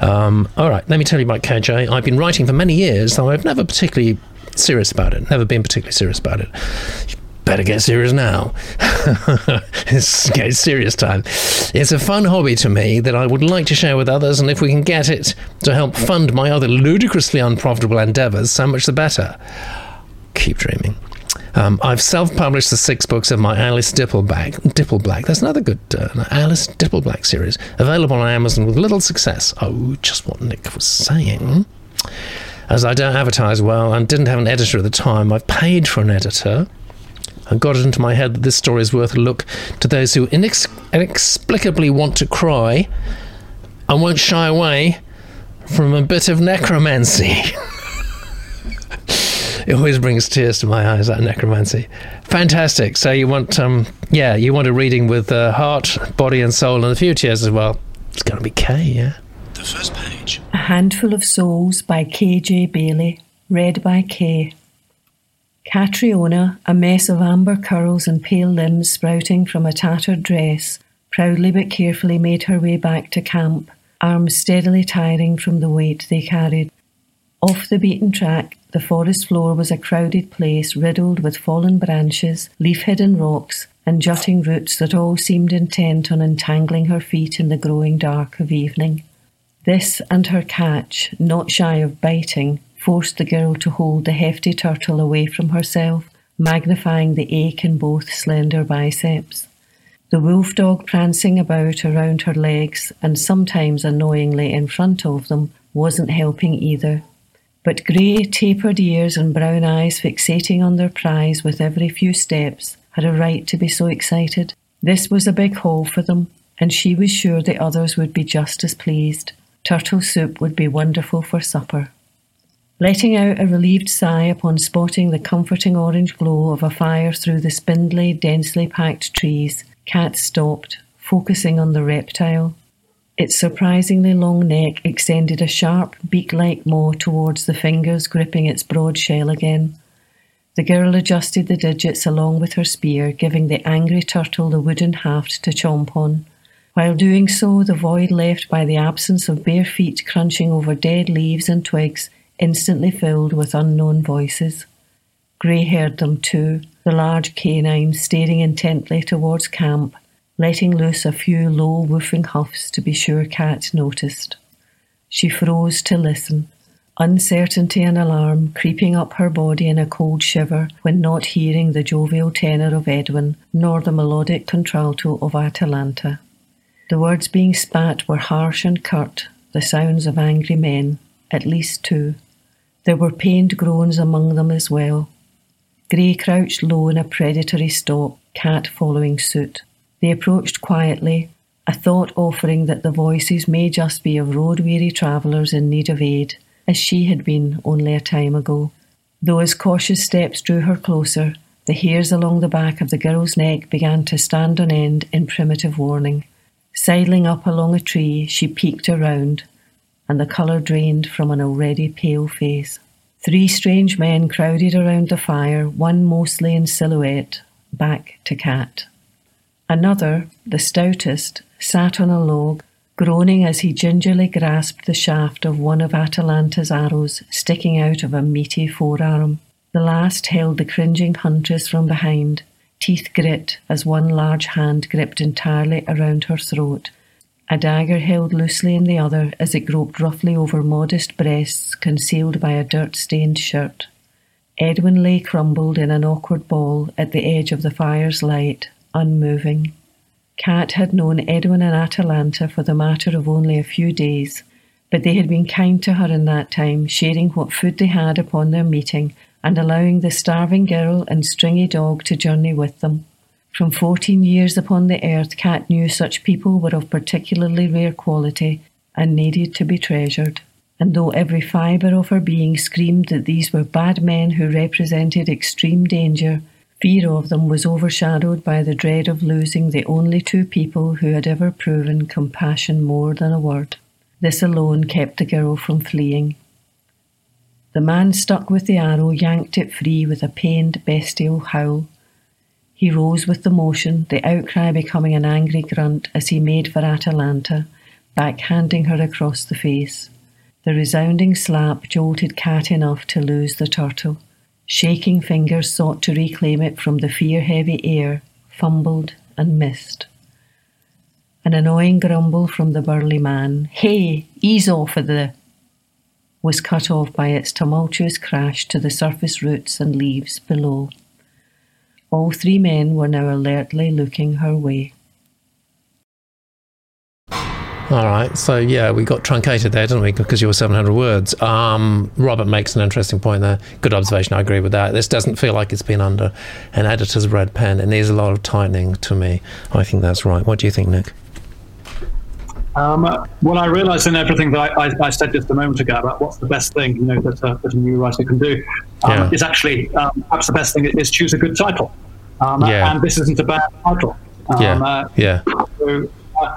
Um, all right, let me tell you about KJ. I've been writing for many years, though I've never particularly serious about it. Never been particularly serious about it. Better get serious now. [laughs] it's getting serious time. It's a fun hobby to me that I would like to share with others, and if we can get it to help fund my other ludicrously unprofitable endeavours, so much the better. Keep dreaming. Um, I've self-published the six books of my Alice Dippleback. Dippleblack. That's another good uh, Alice Dippleblack series. Available on Amazon with little success. Oh, just what Nick was saying. As I don't advertise well and didn't have an editor at the time, I've paid for an editor and got it into my head that this story is worth a look to those who inex- inexplicably want to cry and won't shy away from a bit of necromancy. [laughs] it always brings tears to my eyes that necromancy fantastic so you want um yeah you want a reading with uh, heart body and soul and a few tears as well it's going to be k yeah The first page. A Handful of Souls by K.J. Bailey, read by K. Catriona, a mess of amber curls and pale limbs sprouting from a tattered dress, proudly but carefully made her way back to camp, arms steadily tiring from the weight they carried. Off the beaten track, the forest floor was a crowded place riddled with fallen branches, leaf hidden rocks, and jutting roots that all seemed intent on entangling her feet in the growing dark of evening. This and her catch, not shy of biting, forced the girl to hold the hefty turtle away from herself, magnifying the ache in both slender biceps. The wolf dog prancing about around her legs and sometimes annoyingly in front of them wasn't helping either. But grey, tapered ears and brown eyes fixating on their prize with every few steps had a right to be so excited. This was a big haul for them, and she was sure the others would be just as pleased. Turtle soup would be wonderful for supper. Letting out a relieved sigh upon spotting the comforting orange glow of a fire through the spindly, densely packed trees, Cat stopped, focusing on the reptile. Its surprisingly long neck extended a sharp, beak like maw towards the fingers gripping its broad shell again. The girl adjusted the digits along with her spear, giving the angry turtle the wooden haft to chomp on. While doing so, the void left by the absence of bare feet crunching over dead leaves and twigs instantly filled with unknown voices. Grey heard them too, the large canine staring intently towards camp, letting loose a few low woofing huffs to be sure Cat noticed. She froze to listen, uncertainty and alarm creeping up her body in a cold shiver when not hearing the jovial tenor of Edwin nor the melodic contralto of Atalanta. The words being spat were harsh and curt, the sounds of angry men, at least two. There were pained groans among them as well. Grey crouched low in a predatory stalk, Cat following suit. They approached quietly, a thought offering that the voices may just be of road weary travellers in need of aid, as she had been only a time ago. Though as cautious steps drew her closer, the hairs along the back of the girl's neck began to stand on end in primitive warning. Sidling up along a tree, she peeked around, and the colour drained from an already pale face. Three strange men crowded around the fire, one mostly in silhouette, back to Cat. Another, the stoutest, sat on a log, groaning as he gingerly grasped the shaft of one of Atalanta's arrows sticking out of a meaty forearm. The last held the cringing huntress from behind, teeth grit as one large hand gripped entirely around her throat, a dagger held loosely in the other as it groped roughly over modest breasts concealed by a dirt stained shirt. Edwin lay crumbled in an awkward ball at the edge of the fire's light, unmoving. Cat had known Edwin and Atalanta for the matter of only a few days, but they had been kind to her in that time, sharing what food they had upon their meeting and allowing the starving girl and stringy dog to journey with them. From fourteen years upon the earth, Cat knew such people were of particularly rare quality and needed to be treasured. And though every fibre of her being screamed that these were bad men who represented extreme danger, fear of them was overshadowed by the dread of losing the only two people who had ever proven compassion more than a word. This alone kept the girl from fleeing. The man stuck with the arrow yanked it free with a pained, bestial howl. He rose with the motion, the outcry becoming an angry grunt as he made for Atalanta, backhanding her across the face. The resounding slap jolted Cat enough to lose the turtle. Shaking fingers sought to reclaim it from the fear heavy air, fumbled and missed. An annoying grumble from the burly man, Hey, ease off of the was cut off by its tumultuous crash to the surface roots and leaves below. All three men were now alertly looking her way. All right. So yeah, we got truncated there, didn't we? Because you were 700 words. Um, Robert makes an interesting point there. Good observation. I agree with that. This doesn't feel like it's been under an editor's red pen. It needs a lot of tightening to me. I think that's right. What do you think, Nick? Um, well, I realised in everything that I, I, I, said just a moment ago about what's the best thing you know that, uh, that a new writer can do um, yeah. is actually um, perhaps the best thing is choose a good title. Um, yeah. And this isn't a bad title. yeah. Um, uh, yeah. So, uh,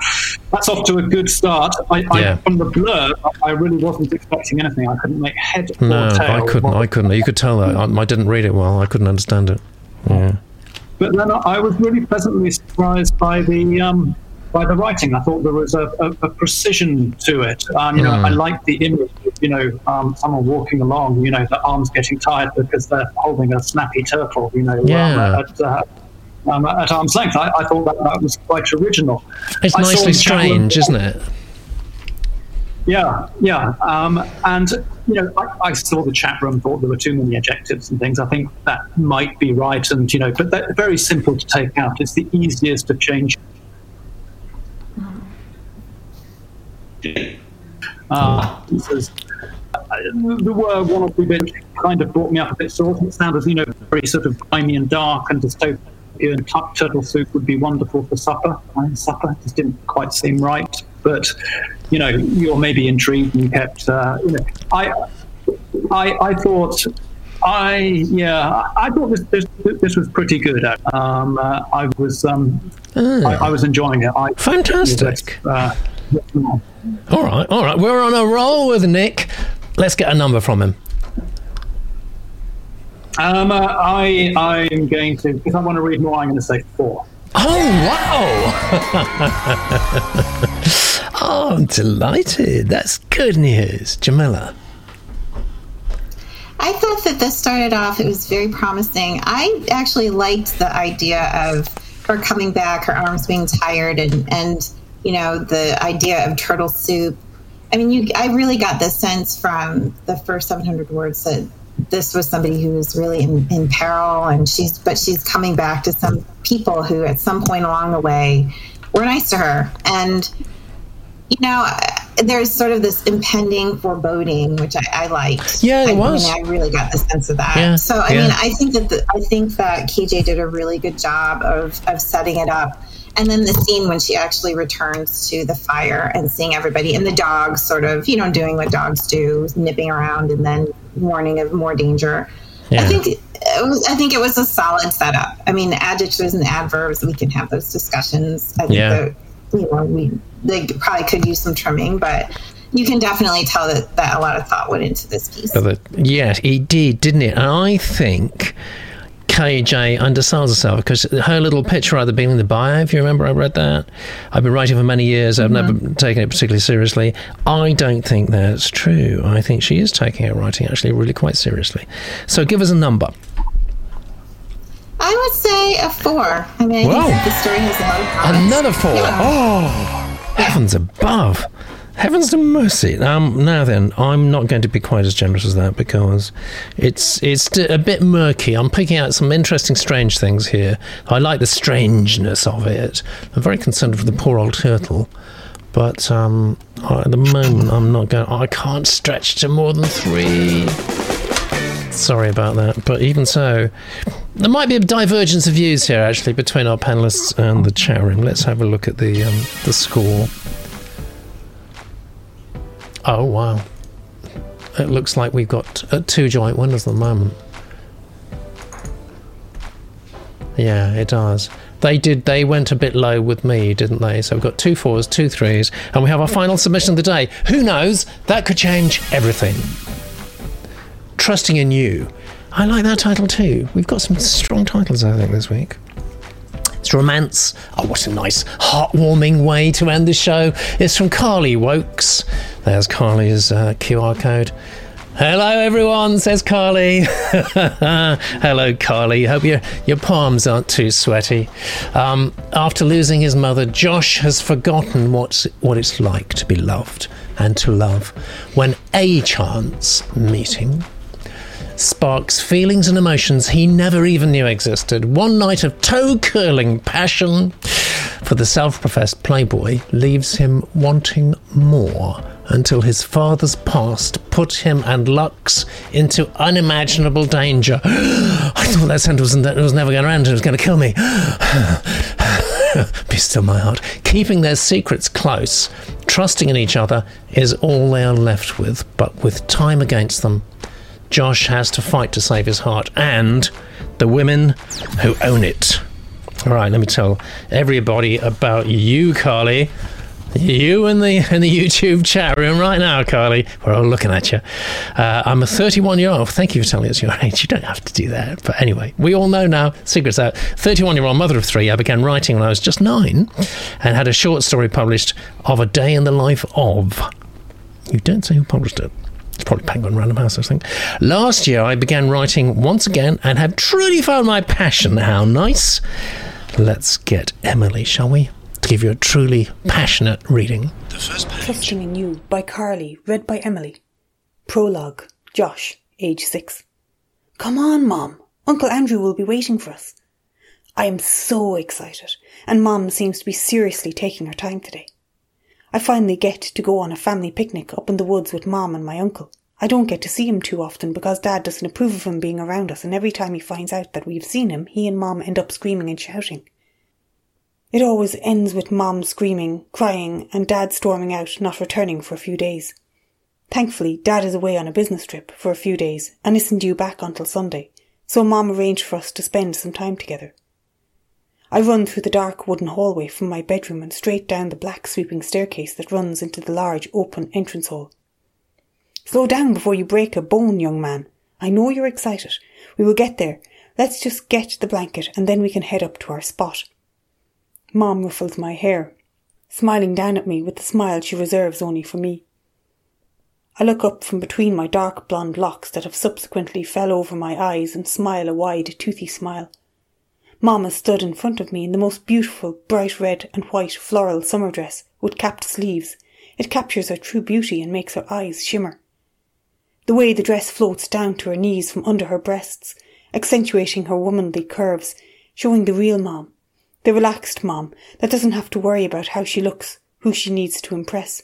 that's off to a good start. I, yeah. I, from the blur, I really wasn't expecting anything. I couldn't make head no, or tail. I couldn't. I couldn't. You could tell that. I, I, didn't read it well. I couldn't understand it. Yeah. But then I was really pleasantly surprised by the um, by the writing. I thought there was a, a, a precision to it. Um, you know, I hmm. liked the image. Of, you know, um, someone walking along. You know, the arms getting tired because they're holding a snappy turtle. You know, yeah. at, uh, um, at arm's length. I, I, thought that, that was quite original. It's I nicely strange, isn't it? Yeah, yeah. Um, and, you know, I, I, saw the chat room, thought there were too many adjectives and things. I think that might be right. And, you know, but they're very simple to take out. It's the easiest to change. Uh, says, uh, there were one or two bits kind of brought me up a bit sore. It sounded, you know, very sort of grimy and dark and dystopian and turtle soup would be wonderful for supper. And supper just didn't quite seem right, but you know, you're maybe intrigued and you kept. Uh, you know, I, I, I thought. I yeah, I thought this this, this was pretty good. Um, uh, I was um, mm. I, I, was enjoying it. I, Fantastic. Uh, all right, all right. We're on a roll with Nick. Let's get a number from him. Um, uh, I I'm going to if I want to read more, I'm going to say four. Oh wow! [laughs] oh, I'm delighted. That's good news, Jamila. I thought that this started off. It was very promising. I actually liked the idea of her coming back, her arms being tired, and and you know the idea of turtle soup. I mean, you. I really got the sense from the first 700 words that this was somebody who was really in, in peril and she's but she's coming back to some people who at some point along the way were nice to her. And you know there's sort of this impending foreboding which i, I liked. Yeah it I, was. I, mean, I really got the sense of that. Yeah, so i yeah. mean i think that the, i think that kj did a really good job of of setting it up and then the scene when she actually returns to the fire and seeing everybody and the dogs sort of, you know, doing what dogs do, nipping around and then warning of more danger. Yeah. I think it was, I think it was a solid setup. I mean, adjectives and adverbs, we can have those discussions. I think yeah. that, you know, we they probably could use some trimming, but you can definitely tell that, that a lot of thought went into this piece. Yes, it did, didn't it? And I think KJ undersells herself because her little picture at the beginning of the bio, if you remember, I read that. I've been writing for many years. I've mm-hmm. never taken it particularly seriously. I don't think that's true. I think she is taking her writing actually really quite seriously. So give us a number. I would say a four. I mean, I think the story has a lot of promise. Another four. Yeah. Oh, heavens above. Heavens to mercy. Um, now then, I'm not going to be quite as generous as that because it's it's a bit murky. I'm picking out some interesting, strange things here. I like the strangeness of it. I'm very concerned for the poor old turtle, but um, at the moment, I'm not going. I can't stretch to more than three. Sorry about that, but even so, there might be a divergence of views here actually between our panelists and the chat room. Let's have a look at the um, the score. Oh wow! It looks like we've got uh, two joint winners at the moment. Yeah, it does. They did. They went a bit low with me, didn't they? So we've got two fours, two threes, and we have our final submission of the day. Who knows? That could change everything. Trusting in you. I like that title too. We've got some strong titles, I think, this week. It's romance. Oh, what a nice, heartwarming way to end the show. It's from Carly Wokes. There's Carly's uh, QR code. Hello, everyone, says Carly. [laughs] Hello, Carly. Hope your, your palms aren't too sweaty. Um, after losing his mother, Josh has forgotten what's, what it's like to be loved and to love when a chance meeting sparks feelings and emotions he never even knew existed. One night of toe curling passion for the self professed playboy leaves him wanting more until his father's past put him and Lux into unimaginable danger. [gasps] I thought that sentence was, was never going to end, it was going to kill me. [sighs] Be still my heart. Keeping their secrets close, trusting in each other, is all they are left with. But with time against them, Josh has to fight to save his heart and the women who own it. All right, let me tell everybody about you, Carly. You in the in the YouTube chat room right now, Carly. We're all looking at you. Uh, I'm a 31 year old. Thank you for telling us your age. You don't have to do that. But anyway, we all know now. Secrets out. 31 year old mother of three. I began writing when I was just nine, and had a short story published of a day in the life of. You don't say who published it. It's probably Penguin Random House, I think. Last year, I began writing once again and have truly found my passion. How nice. Let's get Emily, shall we? To give you a truly passionate reading. the first Trusting in You by Carly, read by Emily. Prologue Josh, age 6. Come on, Mom. Uncle Andrew will be waiting for us. I am so excited, and Mom seems to be seriously taking her time today. I finally get to go on a family picnic up in the woods with Mom and my uncle. I don't get to see him too often because Dad doesn't approve of him being around us, and every time he finds out that we've seen him, he and Mom end up screaming and shouting. It always ends with Mom screaming, crying, and Dad storming out, not returning for a few days. Thankfully, Dad is away on a business trip for a few days and isn't due back until Sunday, so Mom arranged for us to spend some time together. I run through the dark wooden hallway from my bedroom and straight down the black sweeping staircase that runs into the large open entrance hall. Slow down before you break a bone, young man. I know you're excited. We will get there. Let's just get the blanket and then we can head up to our spot. Mom ruffles my hair, smiling down at me with the smile she reserves only for me. I look up from between my dark blonde locks that have subsequently fell over my eyes and smile a wide, toothy smile. Mom has stood in front of me in the most beautiful, bright red and white floral summer dress with capped sleeves. It captures her true beauty and makes her eyes shimmer. The way the dress floats down to her knees from under her breasts, accentuating her womanly curves, showing the real Mom, the relaxed mom that doesn't have to worry about how she looks, who she needs to impress.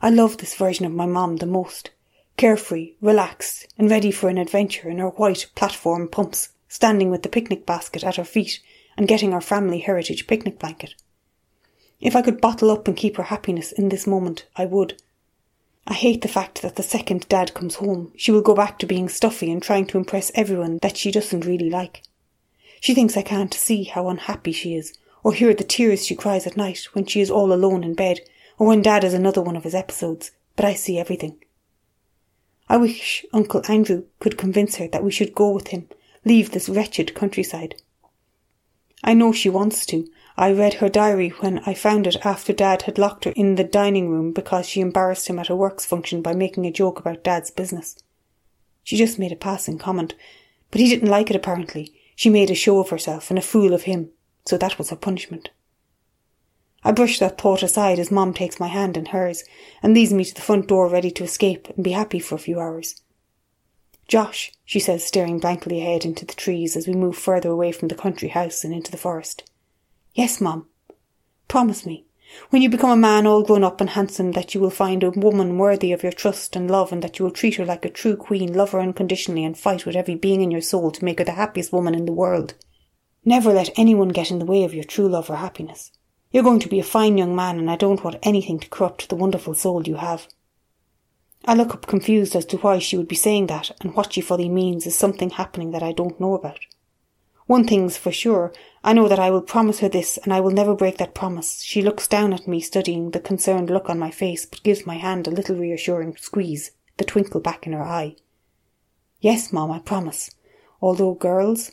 I love this version of my mom the most. Carefree, relaxed, and ready for an adventure in her white platform pumps, standing with the picnic basket at her feet and getting our family heritage picnic blanket. If I could bottle up and keep her happiness in this moment, I would. I hate the fact that the second Dad comes home, she will go back to being stuffy and trying to impress everyone that she doesn't really like. She thinks I can't see how unhappy she is, or hear the tears she cries at night when she is all alone in bed, or when Dad has another one of his episodes, but I see everything. I wish Uncle Andrew could convince her that we should go with him, leave this wretched countryside. I know she wants to. I read her diary when I found it after Dad had locked her in the dining room because she embarrassed him at a works function by making a joke about Dad's business. She just made a passing comment, but he didn't like it apparently, she made a show of herself and a fool of him, so that was her punishment. I brush that thought aside as Mom takes my hand in hers and leads me to the front door ready to escape and be happy for a few hours. Josh, she says, staring blankly ahead into the trees as we move further away from the country house and into the forest. Yes, Mom. Promise me. When you become a man all grown up and handsome, that you will find a woman worthy of your trust and love, and that you will treat her like a true queen, love her unconditionally, and fight with every being in your soul to make her the happiest woman in the world. Never let anyone get in the way of your true love or happiness. You're going to be a fine young man, and I don't want anything to corrupt the wonderful soul you have. I look up confused as to why she would be saying that, and what she fully means is something happening that I don't know about. One thing's for sure, I know that I will promise her this, and I will never break that promise. She looks down at me, studying the concerned look on my face, but gives my hand a little reassuring squeeze, the twinkle back in her eye. Yes, Mom, I promise. Although girls.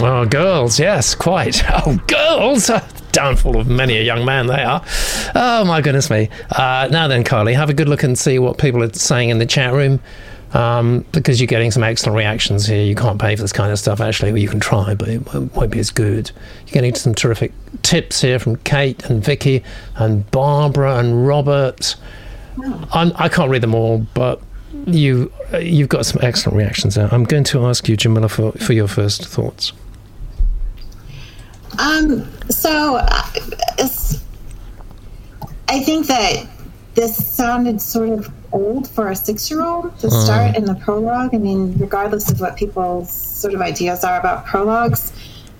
Oh, girls, yes, quite. [laughs] Oh, girls! [laughs] Downfall of many a young man they are. Oh, my goodness me. Uh, now then, Carly, have a good look and see what people are saying in the chat room um, because you're getting some excellent reactions here. You can't pay for this kind of stuff, actually. Well, you can try, but it won't be as good. You're getting some terrific tips here from Kate and Vicky and Barbara and Robert. I'm, I can not read them all, but you uh, you've got some excellent reactions there. I'm going to ask you, Jamila, for, for your first thoughts. Um, so uh, I think that this sounded sort of old for a six-year-old to uh. start in the prologue. I mean, regardless of what people's sort of ideas are about prologues,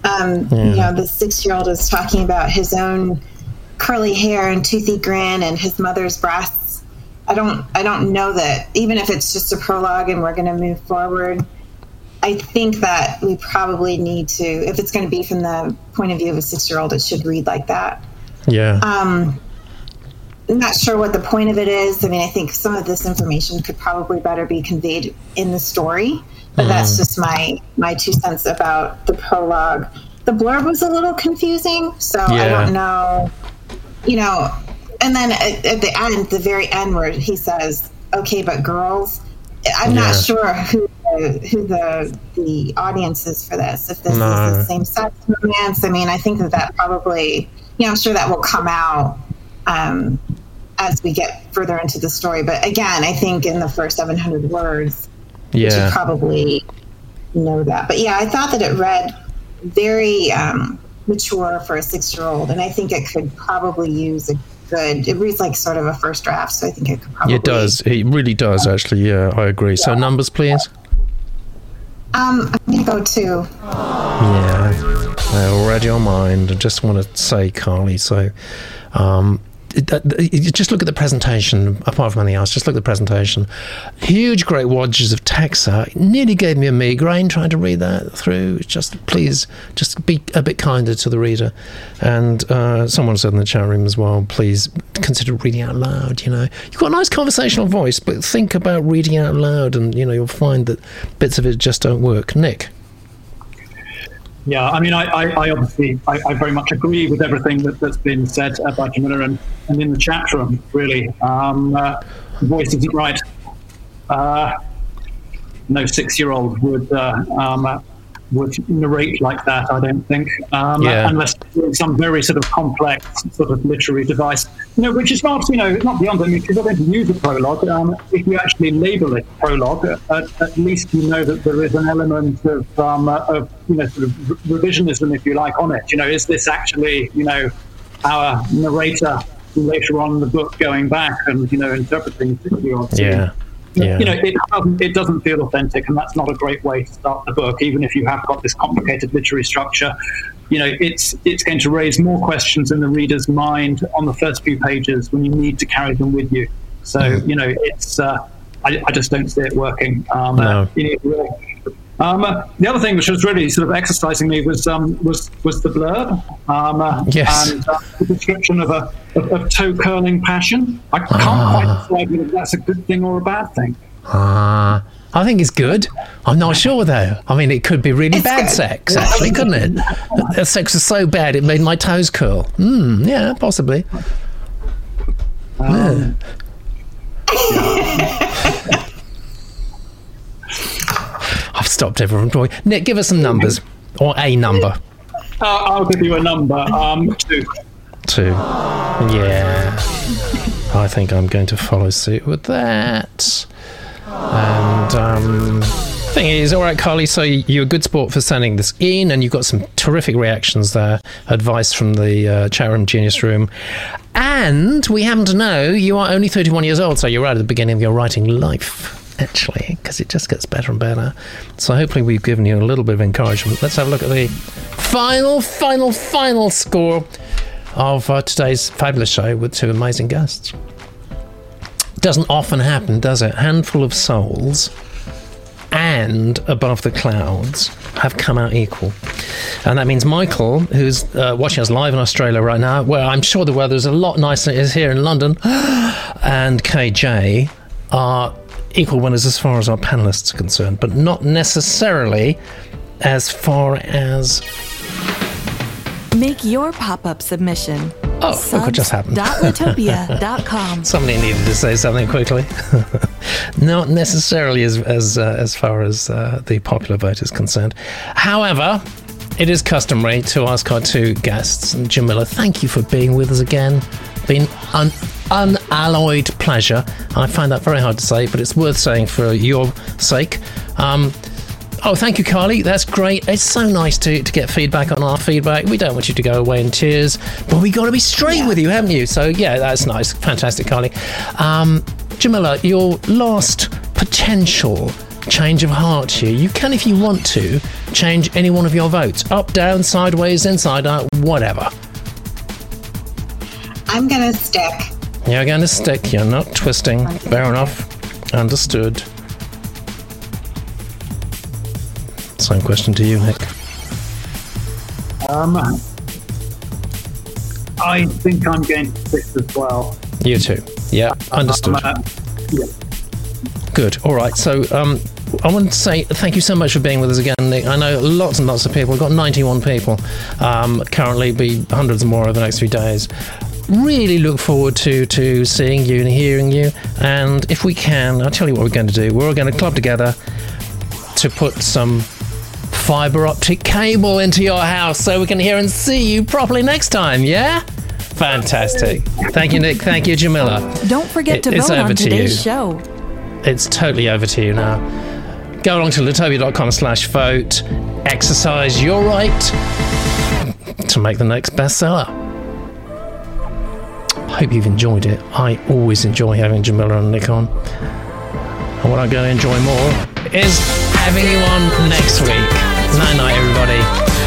um, yeah. you know, the six-year-old is talking about his own curly hair and toothy grin and his mother's breasts. I don't, I don't know that even if it's just a prologue and we're going to move forward. I think that we probably need to, if it's going to be from the point of view of a six-year-old, it should read like that. Yeah. Um, I'm not sure what the point of it is. I mean, I think some of this information could probably better be conveyed in the story, but mm. that's just my my two cents about the prologue. The blurb was a little confusing, so yeah. I don't know. You know, and then at, at, the end, the very end, where he says, "Okay, but girls," I'm yeah. not sure who who the the audience is for this. If this no. is the same sex romance, I mean, I think that that probably, you know, I'm sure that will come out. Um, as we get further into the story. But again, I think in the first 700 words, yeah. you probably know that. But yeah, I thought that it read very um, mature for a six year old, and I think it could probably use a good. It reads like sort of a first draft, so I think it could probably. It does. It really does, actually. Yeah, I agree. So numbers, please. Um, I'm gonna go too. Yeah, I already on mind. I just want to say, Carly. So, um, just look at the presentation, apart from anything else, just look at the presentation. Huge, great wadges of text. It nearly gave me a migraine trying to read that through. Just please, just be a bit kinder to the reader. And uh, someone said in the chat room as well, please consider reading out loud. You know, you've got a nice conversational voice, but think about reading out loud, and you know, you'll find that bits of it just don't work. Nick. Yeah, I mean, I, I, I obviously, I, I, very much agree with everything that, has been said uh, by Jamila and, and in the chat room, really. Um, uh, voice isn't right. Uh, no six year old would uh, um, would narrate like that, I don't think, um, yeah. unless some very sort of complex sort of literary device. You know, which is not, you know, not beyond. I mean, if you're going to use a prologue, um, if you actually label it prologue, at, at, least you know that there is an element of, um, of you know, sort of revisionism, if you like, on it. You know, is this actually, you know, our narrator later on in the book going back and you know interpreting 60 odd yeah yeah. you know, it doesn't, it doesn't feel authentic, and that's not a great way to start the book, even if you have got this complicated literary structure. You know, it's it's going to raise more questions in the reader's mind on the first few pages when you need to carry them with you. So, mm. you know, it's uh, I, I, just don't see it working. Um, no. You know, um, uh, the other thing which was really sort of exercising me was um, was was the blurb. Um, uh, yes. And uh, the description of a of, of toe curling passion. I can't quite decide whether that's a good thing or a bad thing. Ah. I think it's good. I'm not sure though. I mean, it could be really it's bad good. sex, actually, couldn't it? The sex was so bad it made my toes curl. Hmm, yeah, possibly. Um, yeah. [laughs] [laughs] Stopped everyone from talking. Nick, give us some numbers or a number. Uh, I'll give you a number. Um, two. Two. Yeah. I think I'm going to follow suit with that. And um, thing is, all right, Carly. So you're a good sport for sending this in, and you've got some terrific reactions there. Advice from the uh, chat room, genius room, and we happen to know you are only 31 years old, so you're right at the beginning of your writing life actually, because it just gets better and better. So hopefully we've given you a little bit of encouragement. Let's have a look at the final, final, final score of uh, today's fabulous show with two amazing guests. Doesn't often happen, does it? Handful of souls and above the clouds have come out equal. And that means Michael, who's uh, watching us live in Australia right now, where I'm sure the weather is a lot nicer than it is here in London, [gasps] and KJ are equal winners as far as our panelists are concerned, but not necessarily as far as. Make your pop up submission. Oh, Subs. look what just happened. Litopia.com. [laughs] Somebody needed to say something quickly. [laughs] not necessarily as as uh, as far as uh, the popular vote is concerned. However, it is customary to ask our two guests. Jamila, thank you for being with us again. Been un- unalloyed pleasure. I find that very hard to say, but it's worth saying for your sake. Um, Oh, thank you, Carly. That's great. It's so nice to, to get feedback on our feedback. We don't want you to go away in tears, but we got to be straight with you, haven't you? So, yeah, that's nice. Fantastic, Carly. Um, Jamila, your last potential change of heart here. You can, if you want to, change any one of your votes up, down, sideways, inside out, whatever. I'm going to stick. You're going to stick. You're not twisting. Fair enough. Understood. Same question to you, Nick. Um, I think I'm going to stick as well. You too. Yeah, understood. Um, uh, yeah. Good. All right. So, um, I want to say thank you so much for being with us again, Nick. I know lots and lots of people. We've got 91 people um, currently, be hundreds more over the next few days. Really look forward to to seeing you and hearing you. And if we can, I'll tell you what we're going to do. We're going to club together to put some fiber optic cable into your house so we can hear and see you properly next time. Yeah. Fantastic. Thank you, Nick. Thank you, Jamila. Don't forget to it's vote on to today's you. show. It's totally over to you now. Go along to Litopia.com slash vote. Exercise your right to make the next bestseller. Hope you've enjoyed it. I always enjoy having Jamila and Nick on. And what I'm going to enjoy more is having you on next week. Night night, everybody.